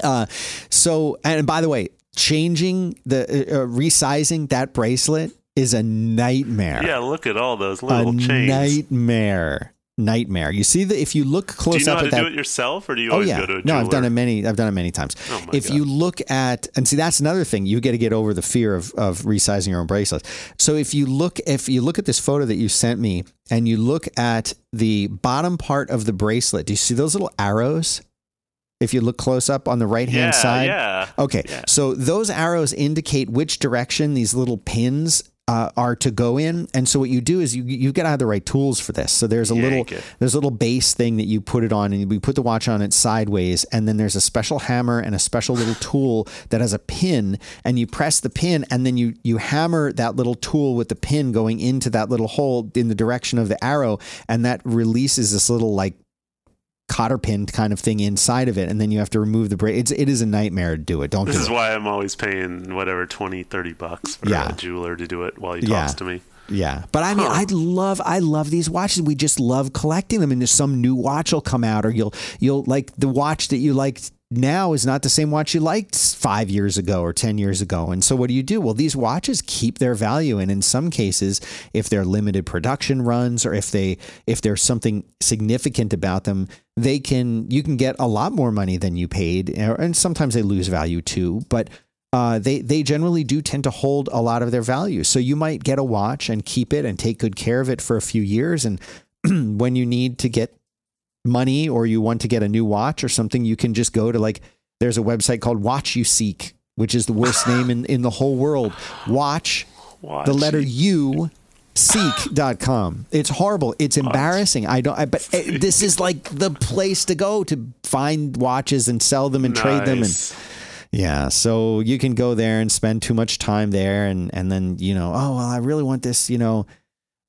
Uh, so, and by the way, changing the uh, uh, resizing that bracelet is a nightmare. Yeah, look at all those little a chains. nightmare. Nightmare. You see that if you look close do you know up how at to that. do it yourself, or do you Oh always yeah, go to a no, I've done it many. I've done it many times. Oh if God. you look at and see, that's another thing. You get to get over the fear of of resizing your own bracelets. So if you look, if you look at this photo that you sent me, and you look at the bottom part of the bracelet, do you see those little arrows? If you look close up on the right hand yeah, side, yeah. Okay, Yeah. so those arrows indicate which direction these little pins uh, are to go in, and so what you do is you you got to have the right tools for this. So there's a little it. there's a little base thing that you put it on, and we put the watch on it sideways, and then there's a special hammer and a special little tool that has a pin, and you press the pin, and then you you hammer that little tool with the pin going into that little hole in the direction of the arrow, and that releases this little like cotter pin kind of thing inside of it and then you have to remove the braid it's it is a nightmare to do it don't This do is it why I'm always paying whatever 20, 30 bucks for Yeah. a jeweler to do it while he Yeah. talks to me. Yeah, but I mean, Huh. I love, I love these watches. We just love collecting them, and there's some new watch will come out, or you'll, you'll like the watch that you liked now is not the same watch you liked five years ago or ten years ago. And so, what do you do? Well, these watches keep their value, and in some cases, if they're limited production runs, or if they, if there's something significant about them, they can, you can get a lot more money than you paid, and sometimes they lose value too. But uh, they they generally do tend to hold a lot of their value. So you might get a watch and keep it and take good care of it for a few years, and when you need to get money or you want to get a new watch or something, you can just go to like there's a website called Watch You Seek, which is the worst name in, in the whole world. Watch Watch. the letter U seek.com. It's horrible. It's embarrassing. I don't I, but eh, this is like the place to go to find watches and sell them and trade them and yeah, so you can go there and spend too much time there, and and then you know, oh well, I really want this, you know,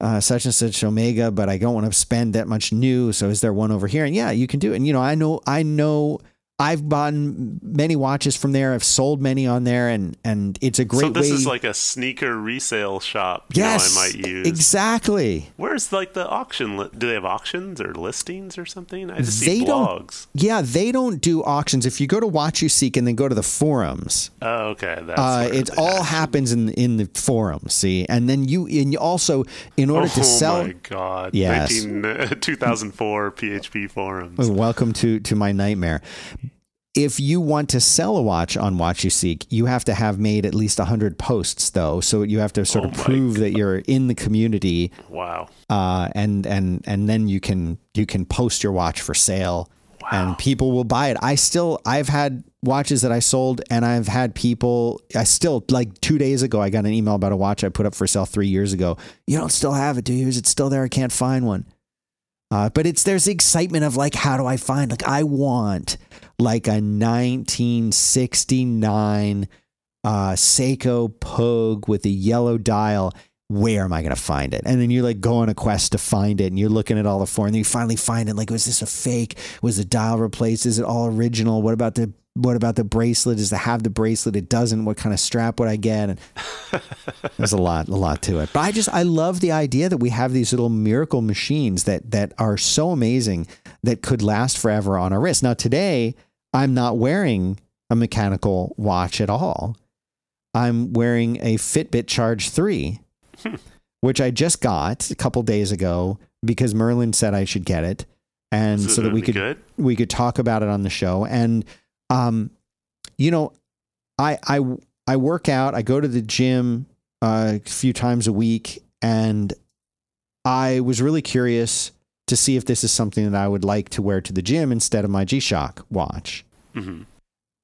uh, such and such Omega, but I don't want to spend that much new. So is there one over here? And yeah, you can do it. And you know, I know, I know, I've bought many watches from there. I've sold many on there, and and it's a great So this way. is like a sneaker resale shop. Yes, I might use. exactly. Where's like the auction? Li- do they have auctions or listings or something? I just They see don't- blogs. Yeah, they don't do auctions. If you go to Watch You Seek and then go to the forums, Oh, okay. That's uh, it all action- happens in in the forums. See, and then you and you also in order oh to sell. Oh my god! Yes. 19, uh, 2004 PHP forums. Welcome to to my nightmare. If you want to sell a watch on Watch You Seek, you have to have made at least 100 posts though. So you have to sort Oh of prove that you're in the community Wow. uh, and and and then you can you can post your watch for sale and people will buy it. I still I've had watches that I sold, and I've had people. I still like two days ago, I got an email about a watch I put up for sale three years ago. You don't still have it, do you? Is it still there? I can't find one. Uh, but it's there's the excitement of like, how do I find? Like, I want like a 1969 uh, Seiko Pogue with a yellow dial. Where am I going to find it? And then you're like go on a quest to find it, and you're looking at all the four, and then you finally find it. Like, was this a fake? Was the dial replaced? Is it all original? What about the what about the bracelet? Does it have the bracelet? It doesn't. What kind of strap would I get? And there's a lot, a lot to it. But I just, I love the idea that we have these little miracle machines that that are so amazing that could last forever on our wrist. Now today, I'm not wearing a mechanical watch at all. I'm wearing a Fitbit Charge 3, hmm. which I just got a couple days ago because Merlin said I should get it. And Is so that we could good? we could talk about it on the show. And um, you know, I I I work out. I go to the gym uh, a few times a week, and I was really curious to see if this is something that I would like to wear to the gym instead of my G Shock watch. hmm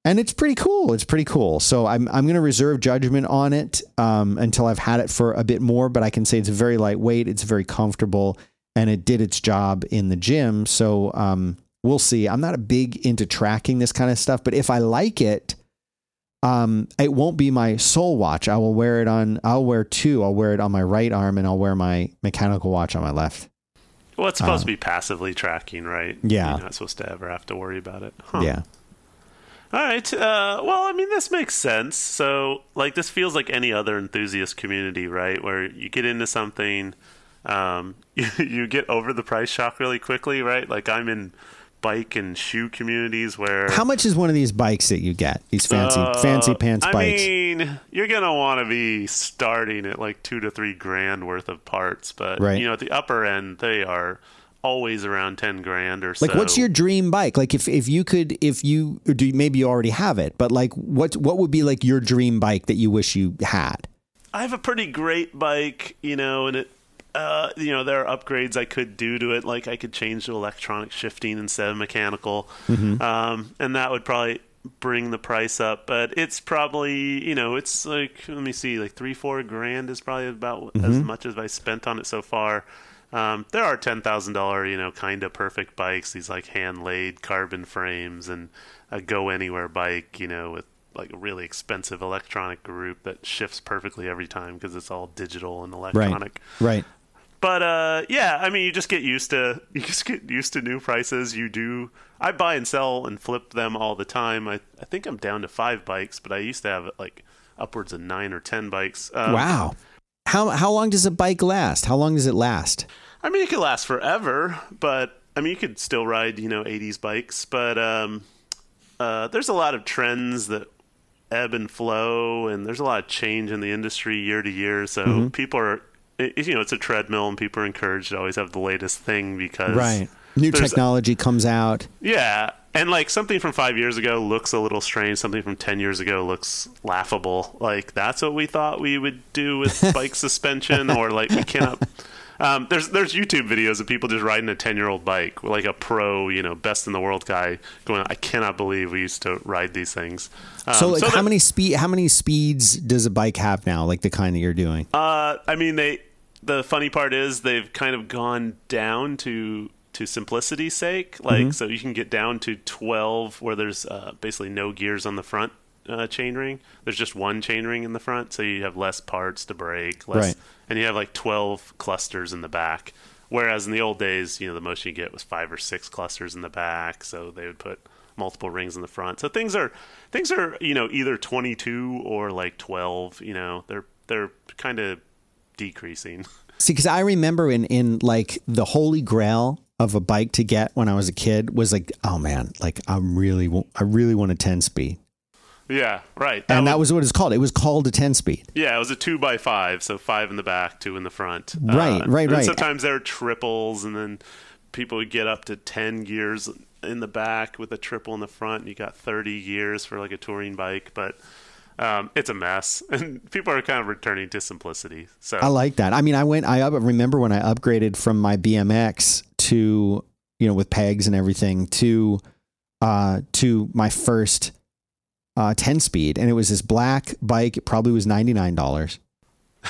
And it's pretty cool. It's pretty cool. So I'm I'm going to reserve judgment on it um, until I've had it for a bit more. But I can say it's very lightweight. It's very comfortable, and it did its job in the gym. So um, we'll see. I'm not a big into tracking this kind of stuff, but if I like it, um, it won't be my sole watch. I will wear it on. I'll wear two. I'll wear it on my right arm, and I'll wear my mechanical watch on my left. Well, it's supposed Uh, to be passively tracking, right? Yeah. You're not supposed to ever have to worry about it. Huh. Yeah. All right. Uh, well, I mean, this makes sense. So, like, this feels like any other enthusiast community, right? Where you get into something, um, you, you get over the price shock really quickly, right? Like, I'm in bike and shoe communities where. How much is one of these bikes that you get? These fancy Uh, fancy pants I bikes. I mean, you're gonna want to be starting at like two to three grand worth of parts, but Right. you know, at the upper end, they are always around ten grand or so. Like, what's your dream bike? Like, if, if you could, if you or do, maybe you already have it, but like, what what would be like your dream bike that you wish you had? I have a pretty great bike, you know, and it, uh, you know, there are upgrades I could do to it. Like I could change to electronic shifting instead of mechanical, um, and that would probably bring the price up. But it's probably, you know, it's like let me see, like three, four grand is probably about as much as I spent on it so far. Um, there are ten thousand dollar, you know, kind of perfect bikes. These like hand laid carbon frames and a go anywhere bike, you know, with like a really expensive electronic group that shifts perfectly every time because it's all digital and electronic. Right. Right. But uh, yeah, I mean, you just get used to you just get used to new prices. You do. I buy and sell and flip them all the time. I I think I'm down to five bikes, but I used to have like upwards of nine or ten bikes. Um, Wow. How how long does a bike last? How long does it last? I mean, it could last forever, but I mean, you could still ride, you know, 80s bikes, but um, uh, there's a lot of trends that ebb and flow, and there's a lot of change in the industry year to year. So Mm-hmm. people are, it, you know, it's a treadmill, and people are encouraged to always have the latest thing because Right. New technology comes out. yeah, and like something from five years ago looks a little strange. Something from ten years ago looks laughable. Like that's what we thought we would do with bike suspension, or like we cannot. Um, there's there's YouTube videos of people just riding a ten year old bike, like a pro, you know, best in the world guy, going. I cannot believe we used to ride these things. Um, So like, how that- many speed? How many speeds does a bike have now? Like the kind that you're doing? Uh, I mean, they. The funny part is they've kind of gone down to to simplicity's sake. Like, Mm-hmm. so you can get down to twelve, where there's uh, basically no gears on the front uh, chainring. There's just one chainring in the front, so you have less parts to break. Less, Right. And you have like twelve clusters in the back. Whereas in the old days, you know, the most you get was five or six clusters in the back. So they would put multiple rings in the front. So things are things are you know either 22 or like 12. You know, they're they're kind of decreasing. See, because I remember in in like the holy grail of a bike to get when I was a kid was like, oh man, like I'm really, I really want a ten speed, yeah, right. and that was, was what it's called. It was called a ten speed. yeah, it was a two by five, so five in the back, two in the front. Right, Uh, right, right. Sometimes there are triples, and then people would get up to 10 gears in the back with a triple in the front. And you got 30 gears for like a touring bike, but. Um, it's a mess, and people are kind of returning to simplicity. So I like that. I mean, I went. I remember when I upgraded from my BMX to you know with pegs and everything to uh to my first uh, 10 speed, and it was this black bike. It probably was ninety nine dollars,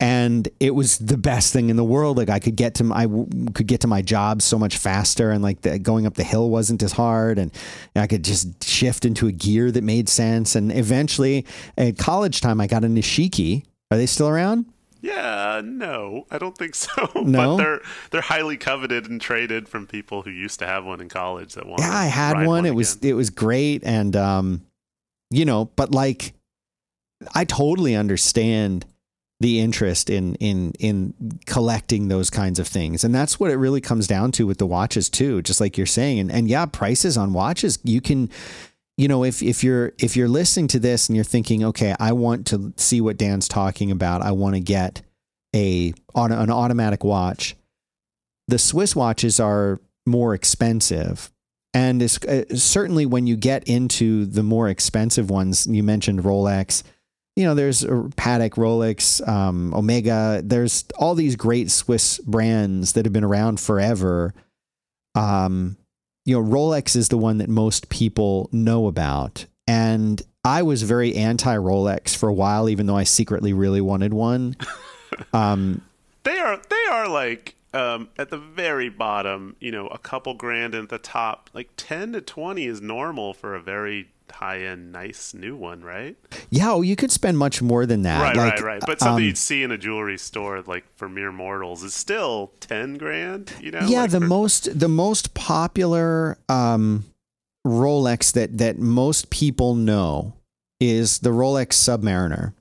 and it was the best thing in the world. Like I could get to my, I w- could get to my job so much faster, and like the, going up the hill wasn't as hard, and I could just shift into a gear that made sense. And eventually, at college time, I got a Nishiki. Are they still around? Yeah, no, I don't think so. No? but they're they're highly coveted and traded from people who used to have one in college that want. Yeah, I had one. It was it was great, and um, you know, but like, I totally understand the interest in in in collecting those kinds of things, and that's what it really comes down to with the watches too. Just like you're saying, and and yeah, prices on watches you can. You know, if, if you're if you're listening to this and you're thinking, okay, I want to see what Dan's talking about. I want to get a on an automatic watch. The Swiss watches are more expensive, and it's, uh, certainly when you get into the more expensive ones, you mentioned Rolex. You know, there's Patek, Rolex, um, Omega. There's all these great Swiss brands that have been around forever. Um, you know, Rolex is the one that most people know about, and I was very anti Rolex for a while, even though I secretly really wanted one. Um, they are they are like um, at the very bottom, you know, a couple grand, and at the top, like ten to twenty is normal for a very high end, nice new one, right? Yeah, well, you could spend much more than that. Right, like, right, right. But something um, you'd see in a jewelry store, like for mere mortals, is still ten grand. You know? yeah, like the for- most the most popular um, Rolex that that most people know is the Rolex Submariner,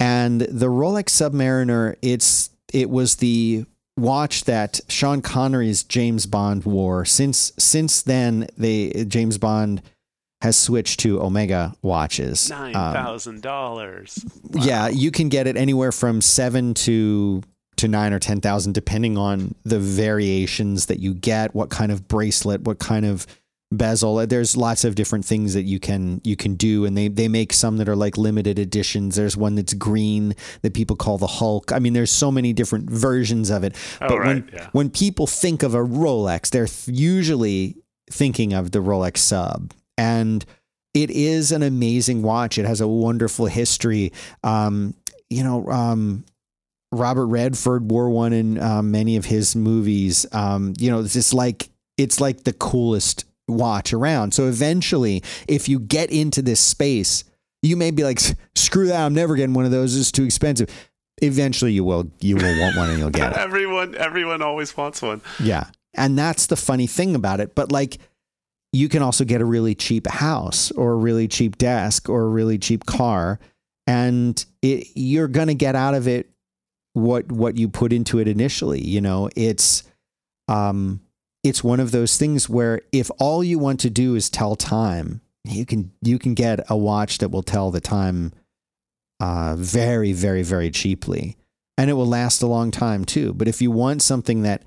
and the Rolex Submariner. It's it was the watch that Sean Connery's James Bond wore. Since since then, they James Bond has switched to Omega watches. nine Um, thousand dollars. yeah, you can get it anywhere from seven to to nine or ten thousand, depending on the variations that you get, what kind of bracelet, what kind of bezel. There's lots of different things that you can you can do, and they they make some that are like limited editions. There's one that's green that people call the Hulk. I mean, there's so many different versions of it. Oh, but right, when yeah. when people think of a Rolex, they're th- usually thinking of the Rolex Sub, and it is an amazing watch. It has a wonderful history. Um, you know, um, Robert Redford wore one in um, many of his movies. Um, you know, it's like it's like the coolest watch around. So eventually, if you get into this space, you may be like, "Screw that! I'm never getting one of those. It's too expensive." Eventually, you will you will want one and you'll get it. Everyone, everyone always wants one. Yeah. And that's the funny thing about it. But like, you can also get a really cheap house or a really cheap desk or a really cheap car. And it, you're going to get out of it what, what you put into it initially. You know, it's, um, it's one of those things where if all you want to do is tell time, you can, you can get a watch that will tell the time, uh, very, very, very cheaply. And it will last a long time too. But if you want something that,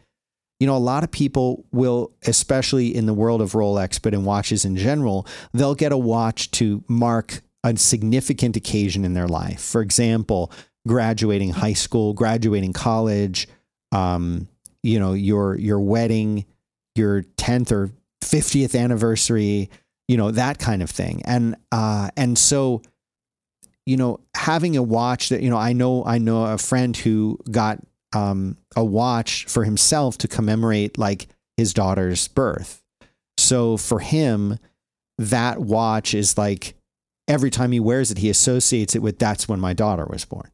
you know, a lot of people will, especially in the world of Rolex, but in watches in general, they'll get a watch to mark a significant occasion in their life. For example, graduating high school, graduating college, um, you know, your your wedding, your 10th or 50th anniversary, you know, that kind of thing. And uh and so you know, having a watch that, you know, I know I know a friend who got um, a watch for himself to commemorate like his daughter's birth. So for him, that watch is like every time he wears it, he associates it with that's when my daughter was born.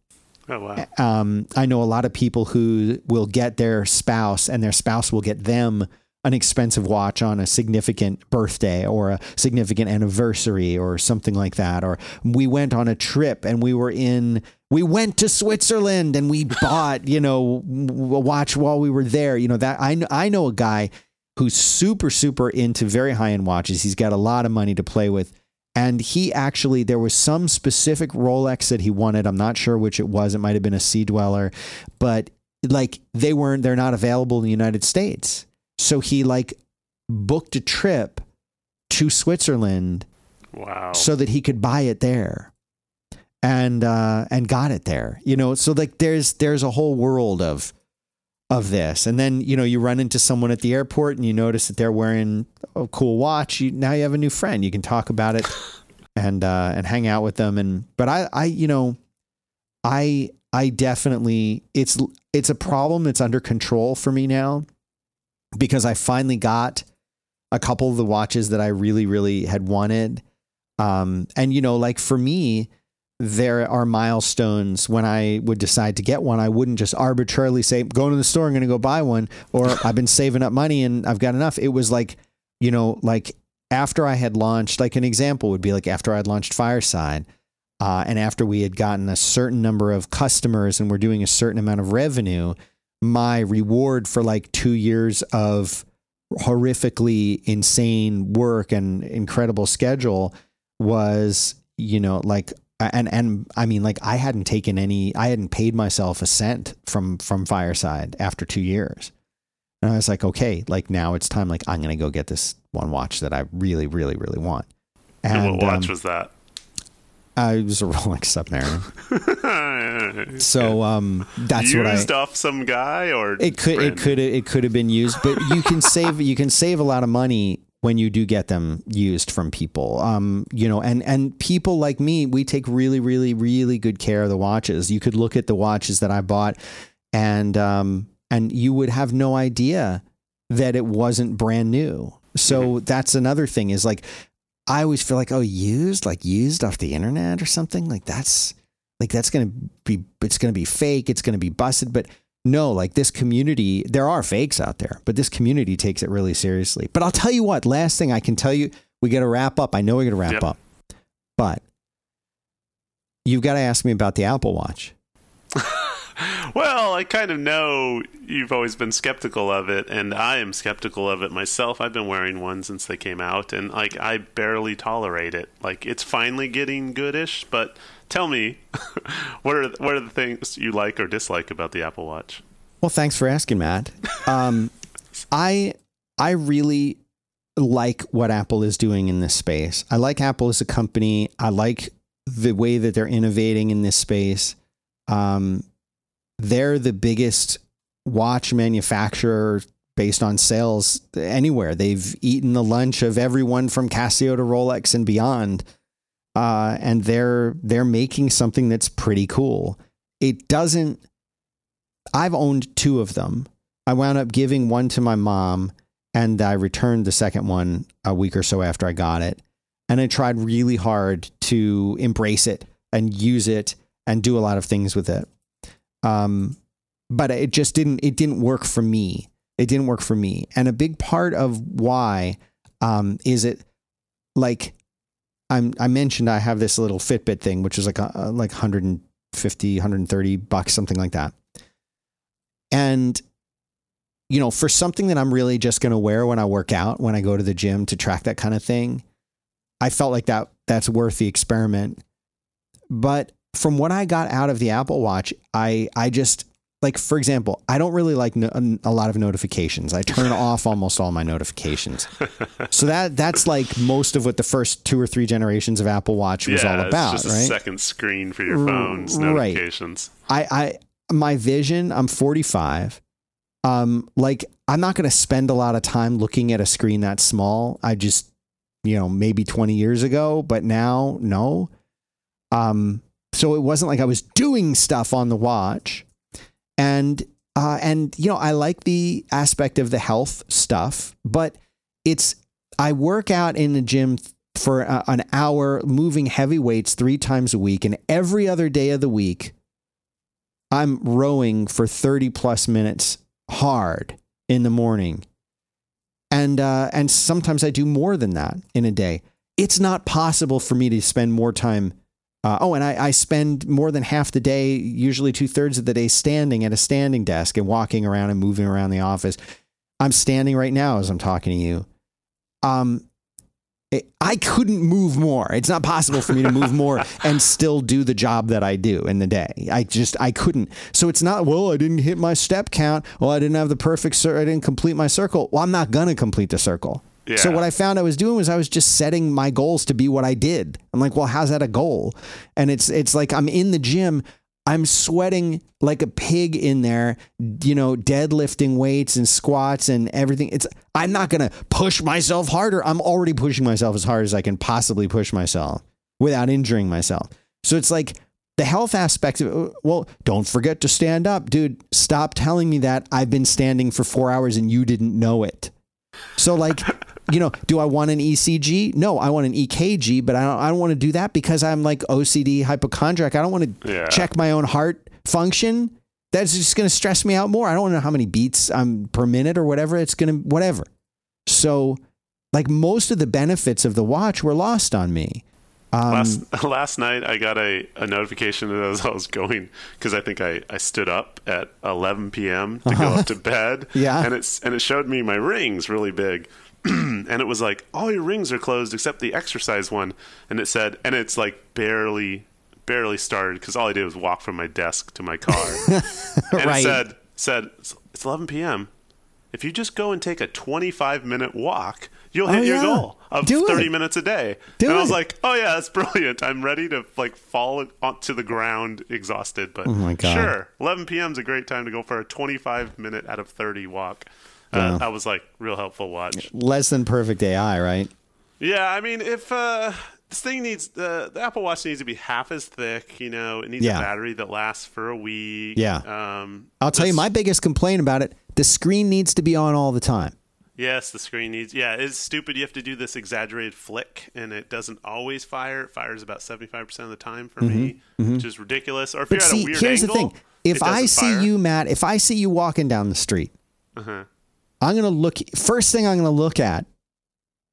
Oh wow. Um, I know a lot of people who will get their spouse and their spouse will get them an expensive watch on a significant birthday or a significant anniversary or something like that. Or we went on a trip and we were in, we went to Switzerland and we bought, you know, a watch while we were there. You know, that I, I know a guy who's super, super into very high end watches. He's got a lot of money to play with. And he actually, there was some specific Rolex that he wanted. I'm not sure which it was. It might have been a Sea Dweller, but like they weren't, they're not available in the United States. So he like booked a trip to Switzerland Wow. so that he could buy it there and uh and got it there you know? So like there's there's a whole world of of this. And then you know you run into someone at the airport and you notice that they're wearing a cool watch. You now you have a new friend. You can talk about it and uh, and hang out with them. And but I I you know I I definitely it's it's a problem that's under control for me now because I finally got a couple of the watches that I really really had wanted. Um, and you know, like for me, there are milestones when I would decide to get one. I wouldn't just arbitrarily say, going to the store, I'm going to go buy one, or I've been saving up money and I've got enough. It was like, you know, like after I had launched, like an example would be like after I'd launched Fireside, uh, and after we had gotten a certain number of customers and we're doing a certain amount of revenue, my reward for like two years of horrifically insane work and incredible schedule was, you know, like and and I mean like I hadn't taken any I hadn't paid myself a cent from from Fireside after 2 years. And I was like, okay, like now it's time like I'm going to go get this one watch that I really really really want. And, and what watch um, was that? Uh, it was a Rolex Submariner. so um, that's used what I used off some guy, or it could it could it could have been used, but you can save you can save a lot of money when you do get them used from people. Um, you know, and and people like me, we take really, really, really good care of the watches. You could look at the watches that I bought, and um, and you would have no idea that it wasn't brand new. So mm-hmm. that's another thing is like I always feel like oh used like used off the internet or something like that's like that's gonna be it's gonna be fake it's gonna be busted but no, like this community, there are fakes out there, but this community takes it really seriously. But I'll tell you what, last thing I can tell you, we got to wrap up. I know we got to wrap yep. up, but you've got to ask me about the Apple Watch. Well, I kind of know you've always been skeptical of it, and I am skeptical of it myself. I've been wearing one since they came out, and like I barely tolerate it. Like it's finally getting goodish, but tell me, what are what are the things you like or dislike about the Apple Watch? Well, thanks for asking, Matt. Um, I I really like what Apple is doing in this space. I like Apple as a company. I like the way that they're innovating in this space. Um, they're the biggest watch manufacturer based on sales anywhere. They've eaten the lunch of everyone from Casio to Rolex and beyond uh, and they're they're making something that's pretty cool. It doesn't. I've owned two of them. I wound up giving one to my mom, and I returned the second one a week or so after I got it. And I tried really hard to embrace it and use it and do a lot of things with it. Um, but it just didn't. It didn't work for me. It didn't work for me. And a big part of why um, is it like I'm, I mentioned I have this little Fitbit thing, which is like a, like 150, 130 bucks, something like that. And, you know, for something that I'm really just going to wear when I work out, when I go to the gym to track that kind of thing, I felt like that that's worth the experiment. But from what I got out of the Apple Watch, I I just like for example, I don't really like no, a lot of notifications. I turn off almost all my notifications. So that that's like most of what the first two or three generations of Apple Watch was yeah, all about, it's just right? A second screen for your phone's notifications. Right. I, I my vision. I'm 45. Um, like I'm not going to spend a lot of time looking at a screen that small. I just, you know, maybe 20 years ago, but now no. Um, so it wasn't like I was doing stuff on the watch. And uh, and you know I like the aspect of the health stuff, but it's I work out in the gym for a, an hour, moving heavy weights three times a week, and every other day of the week, I'm rowing for thirty plus minutes hard in the morning, and uh, and sometimes I do more than that in a day. It's not possible for me to spend more time uh, oh, and I, I, spend more than half the day, usually two thirds of the day, standing at a standing desk and walking around and moving around the office. I'm standing right now as I'm talking to you. Um, it, I couldn't move more. It's not possible for me to move more and still do the job that I do in the day. I just I couldn't. So it's not well. I didn't hit my step count. Well, I didn't have the perfect. Cir- I didn't complete my circle. Well, I'm not gonna complete the circle. Yeah. So what I found I was doing was I was just setting my goals to be what I did. I'm like, well, how's that a goal? And it's it's like I'm in the gym, I'm sweating like a pig in there, you know, deadlifting weights and squats and everything. It's I'm not gonna push myself harder. I'm already pushing myself as hard as I can possibly push myself. without injuring myself. So it's like the health aspect of it, well, don't forget to stand up. Dude, stop telling me that I've been standing for four hours and you didn't know it. So like, you know, do I want an ECG? No, I want an EKG, but I don't, I don't want to do that because I'm like OCD hypochondriac. I don't want to Yeah. check my own heart function. That's just going to stress me out more. I don't know how many beats I'm per minute or whatever. It's going to, whatever. So, like, most of the benefits of the watch were lost on me. Um, last last night I got a, a notification as I was going because I think I, I stood up at 11 p.m. to go up to bed. Yeah. and it's and it showed me my rings really big, and it was like all your rings are closed except the exercise one, and it said and it's like barely barely started because all I did was walk from my desk to my car, and Right. it said said it's 11 p.m. If you just go and take a 25 minute walk, you'll hit Oh, your yeah. goal of Do 30 it. minutes a day. Do and I was it. like, oh yeah, that's brilliant. I'm ready to like fall onto the ground exhausted. But Oh sure, 11 p.m. is a great time to go for a 25 minute out of 30 walk. Uh, that was like real helpful watch. less than perfect AI, right? Yeah, I mean, if uh, this thing needs the the Apple Watch needs to be half as thick, you know, it needs Yeah. a battery that lasts for a week. Yeah. Um, I'll tell you my biggest complaint about it the screen needs to be on all the time. Yes, the screen needs. Yeah, it's stupid. You have to do this exaggerated flick, and it doesn't always fire. It fires about seventy-five percent of the time for me, which is ridiculous. Or if Mm-hmm, But you're at see, a weird here's angle, the thing. If I see fire. you, Matt, if I see you walking down the street, Uh-huh. I'm going to look, first thing I'm going to look at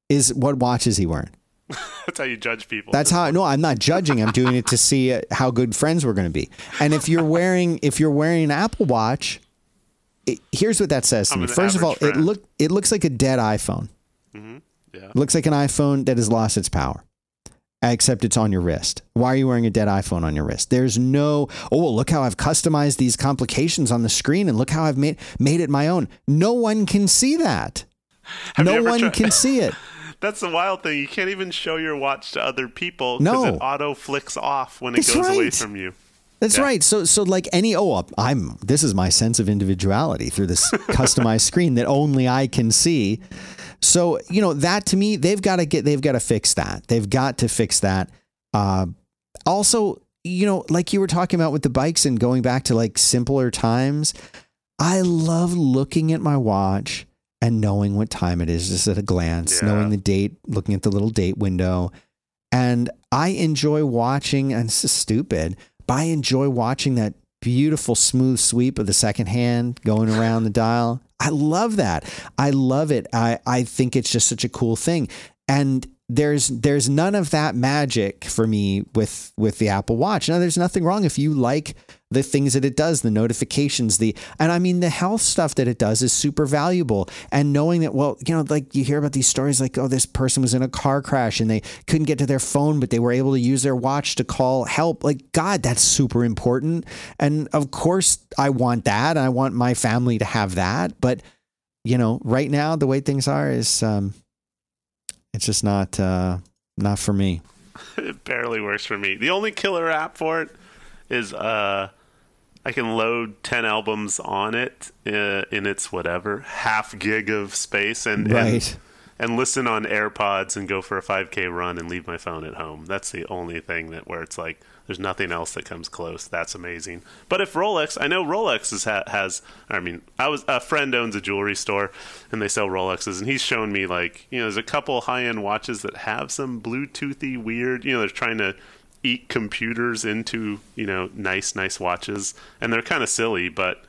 is what watch is he wearing? that's how you judge people. That's how, no, I'm not judging. I'm doing it to see uh, how good friends we're going to be. And if you're wearing, if you're wearing an Apple Watch, it, here's what that says to I'm me. First of all, average it look, it looks like a dead iPhone. yeah. It looks like an iPhone that has lost its power, except it's on your wrist. Why are you wearing a dead iPhone on your wrist? There's no, oh, look how I've customized these complications on the screen and look how I've made, made it my own. No one can see that. Have no one tried- can see it. That's the wild thing. You can't even show your watch to other people No. it auto flicks off when it That's goes away from you. That's Yeah. right. So, so like any, oh, I'm, this is my sense of individuality through this customized screen that only I can see. So, you know, that to me, they've got to get, they've got to fix that. They've got to fix that. Uh, also, you know, like you were talking about with the bikes and going back to like simpler times, I love looking at my watch and knowing what time it is just at a glance, Yeah. knowing the date, looking at the little date window. And I enjoy watching, and this is stupid, but I enjoy watching that beautiful smooth sweep of the second hand going around the dial. I love that. I love it. I, I think it's just such a cool thing. And there's there's none of that magic for me with with the Apple Watch. Now there's nothing wrong if you like the things that it does, the notifications, the and I mean the health stuff that it does is super valuable. And knowing that, well, you know, like you hear about these stories like, oh, this person was in a car crash and they couldn't get to their phone, but they were able to use their watch to call help. Like, God, that's super important. And of course I want that. I want my family to have that. But, you know, right now the way things are is um it's just not uh not for me. it barely works for me. The only killer app for it is uh, I can load ten albums on it uh, in its whatever half gig of space and Right. and, and listen on AirPods and go for a 5K run and leave my phone at home. That's the only thing that where it's like there's nothing else that comes close. That's amazing. But if Rolex, I know Rolex is ha- has. I mean, I was a friend owns a jewelry store and they sell Rolexes, and he's shown me like you know there's a couple high end watches that have some Bluetoothy weird. You know, they're trying to eat computers into you know nice nice watches, and they're kind of silly, but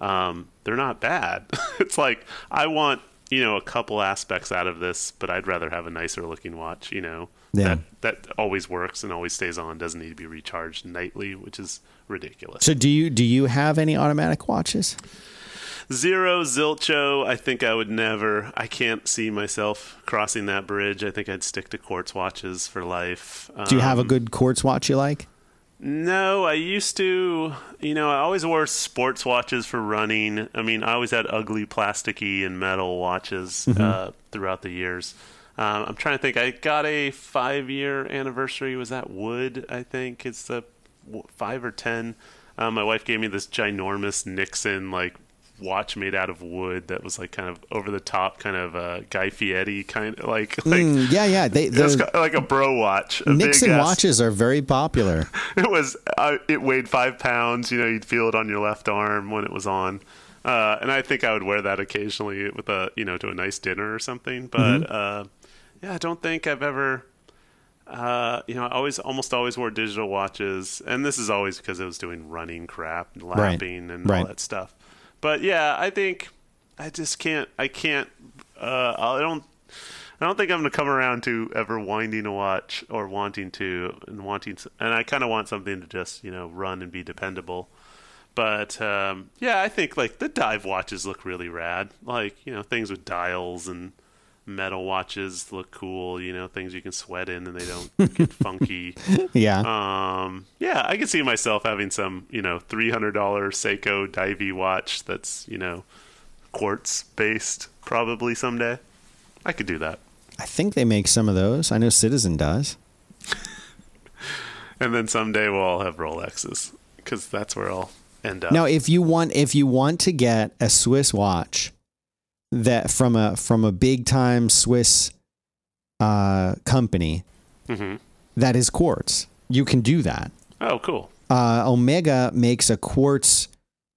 um, they're not bad. it's like I want you know a couple aspects out of this, but I'd rather have a nicer looking watch. You know Yeah. that that always works and always stays on, doesn't need to be recharged nightly, which is ridiculous. So do you do you have any automatic watches? Zero Zilcho, I think I would never. I can't see myself crossing that bridge. I think I'd stick to quartz watches for life. Do you have a Um, good quartz watch you like? No, I used to. You know, I always wore sports watches for running. I mean, I always had ugly plasticky and metal watches uh, throughout the years. Um, I'm trying to think. I got a five year anniversary. Was that wood? I think it's the five or ten. Um, my wife gave me this ginormous Nixon like watch made out of wood that was like kind of over the top, kind of uh, Guy Fieri kind of like like Mm, yeah, yeah. They, like a bro watch. a Nixon watches are very popular. It was uh, it weighed five pounds. You know, you'd feel it on your left arm when it was on. Uh, and I think I would wear that occasionally with a you know to a nice dinner or something. But uh, yeah, I don't think I've ever. Uh, you know, I always almost always wore digital watches, and this is always because I was doing running crap and lapping and all Right. that stuff. But yeah, I think I just can't. I can't. Uh, I don't. I don't think I'm to come around to ever winding a watch or wanting to and wanting, and I kind of want something to just you know run and be dependable. But um, yeah, I think like the dive watches look really rad. Like you know things with dials and metal watches look cool. You know things you can sweat in and they don't get funky. Yeah. Um, yeah, I could see myself having some, you know, three hundred dollar Seiko Divey watch that's, you know, quartz based probably someday. I could do that. I think they make some of those. I know Citizen does. And then someday we'll all have Rolexes because that's where I'll end up. Now, if you want, if you want to get a Swiss watch that from a from a big time Swiss uh, company hmm that is quartz, you can do that. Oh, cool. Uh, Omega makes a quartz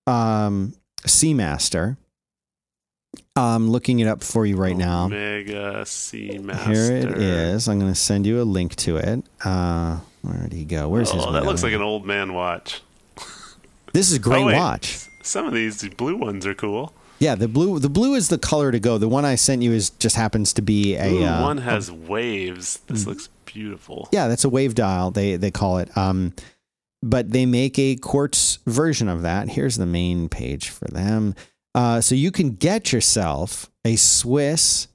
um, Seamaster. I'm looking it up for you right now. Omega Seamaster. Here it is. I'm going to send you a link to it. Uh, where did he go? Where's his? Oh, that looks like an old man watch. This is a great Oh, watch. Some of these blue ones are cool. Yeah, the blue. The blue is the color to go. The one I sent you is just happens to be a. Ooh, uh, one has waves. This looks beautiful. Yeah, that's a wave dial. They they call it. Um, but they make a quartz version of that. Here's the main page for them. Uh, so you can get yourself a Swiss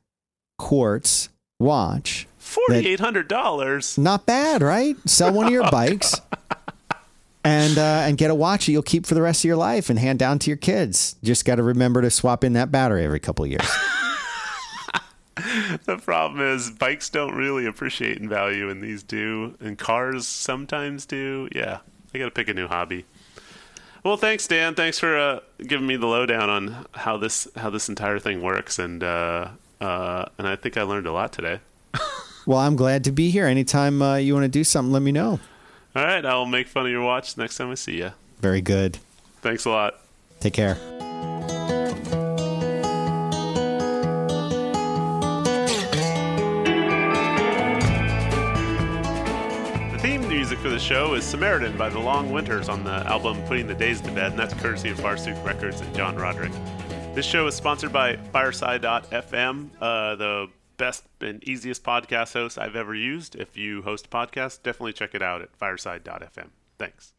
quartz watch. Forty eight hundred dollars. Not bad, right? Sell one of your bikes. And, uh, and get a watch that you'll keep for the rest of your life and hand down to your kids. Just got to remember to swap in that battery every couple of years. The problem is bikes don't really appreciate in value, and these do, and cars sometimes do. Yeah, I got to pick a new hobby. Well, thanks, Dan. Thanks for uh, giving me the lowdown on how this how this entire thing works, and uh, uh, and I think I learned a lot today. well, I'm glad to be here. Anytime uh, you want to do something, let me know. All right, I'll make fun of your watch next time I see you. Very good. Thanks a lot. Take care. The theme music for the show is Samaritan by the Long Winters on the album Putting the Days to Bed, and that's courtesy of Barsuk Records and John Roderick. This show is sponsored by Fireside.fm, uh, the best and easiest podcast host I've ever used. If you host a podcast, definitely check it out at Fireside.fm. Thanks.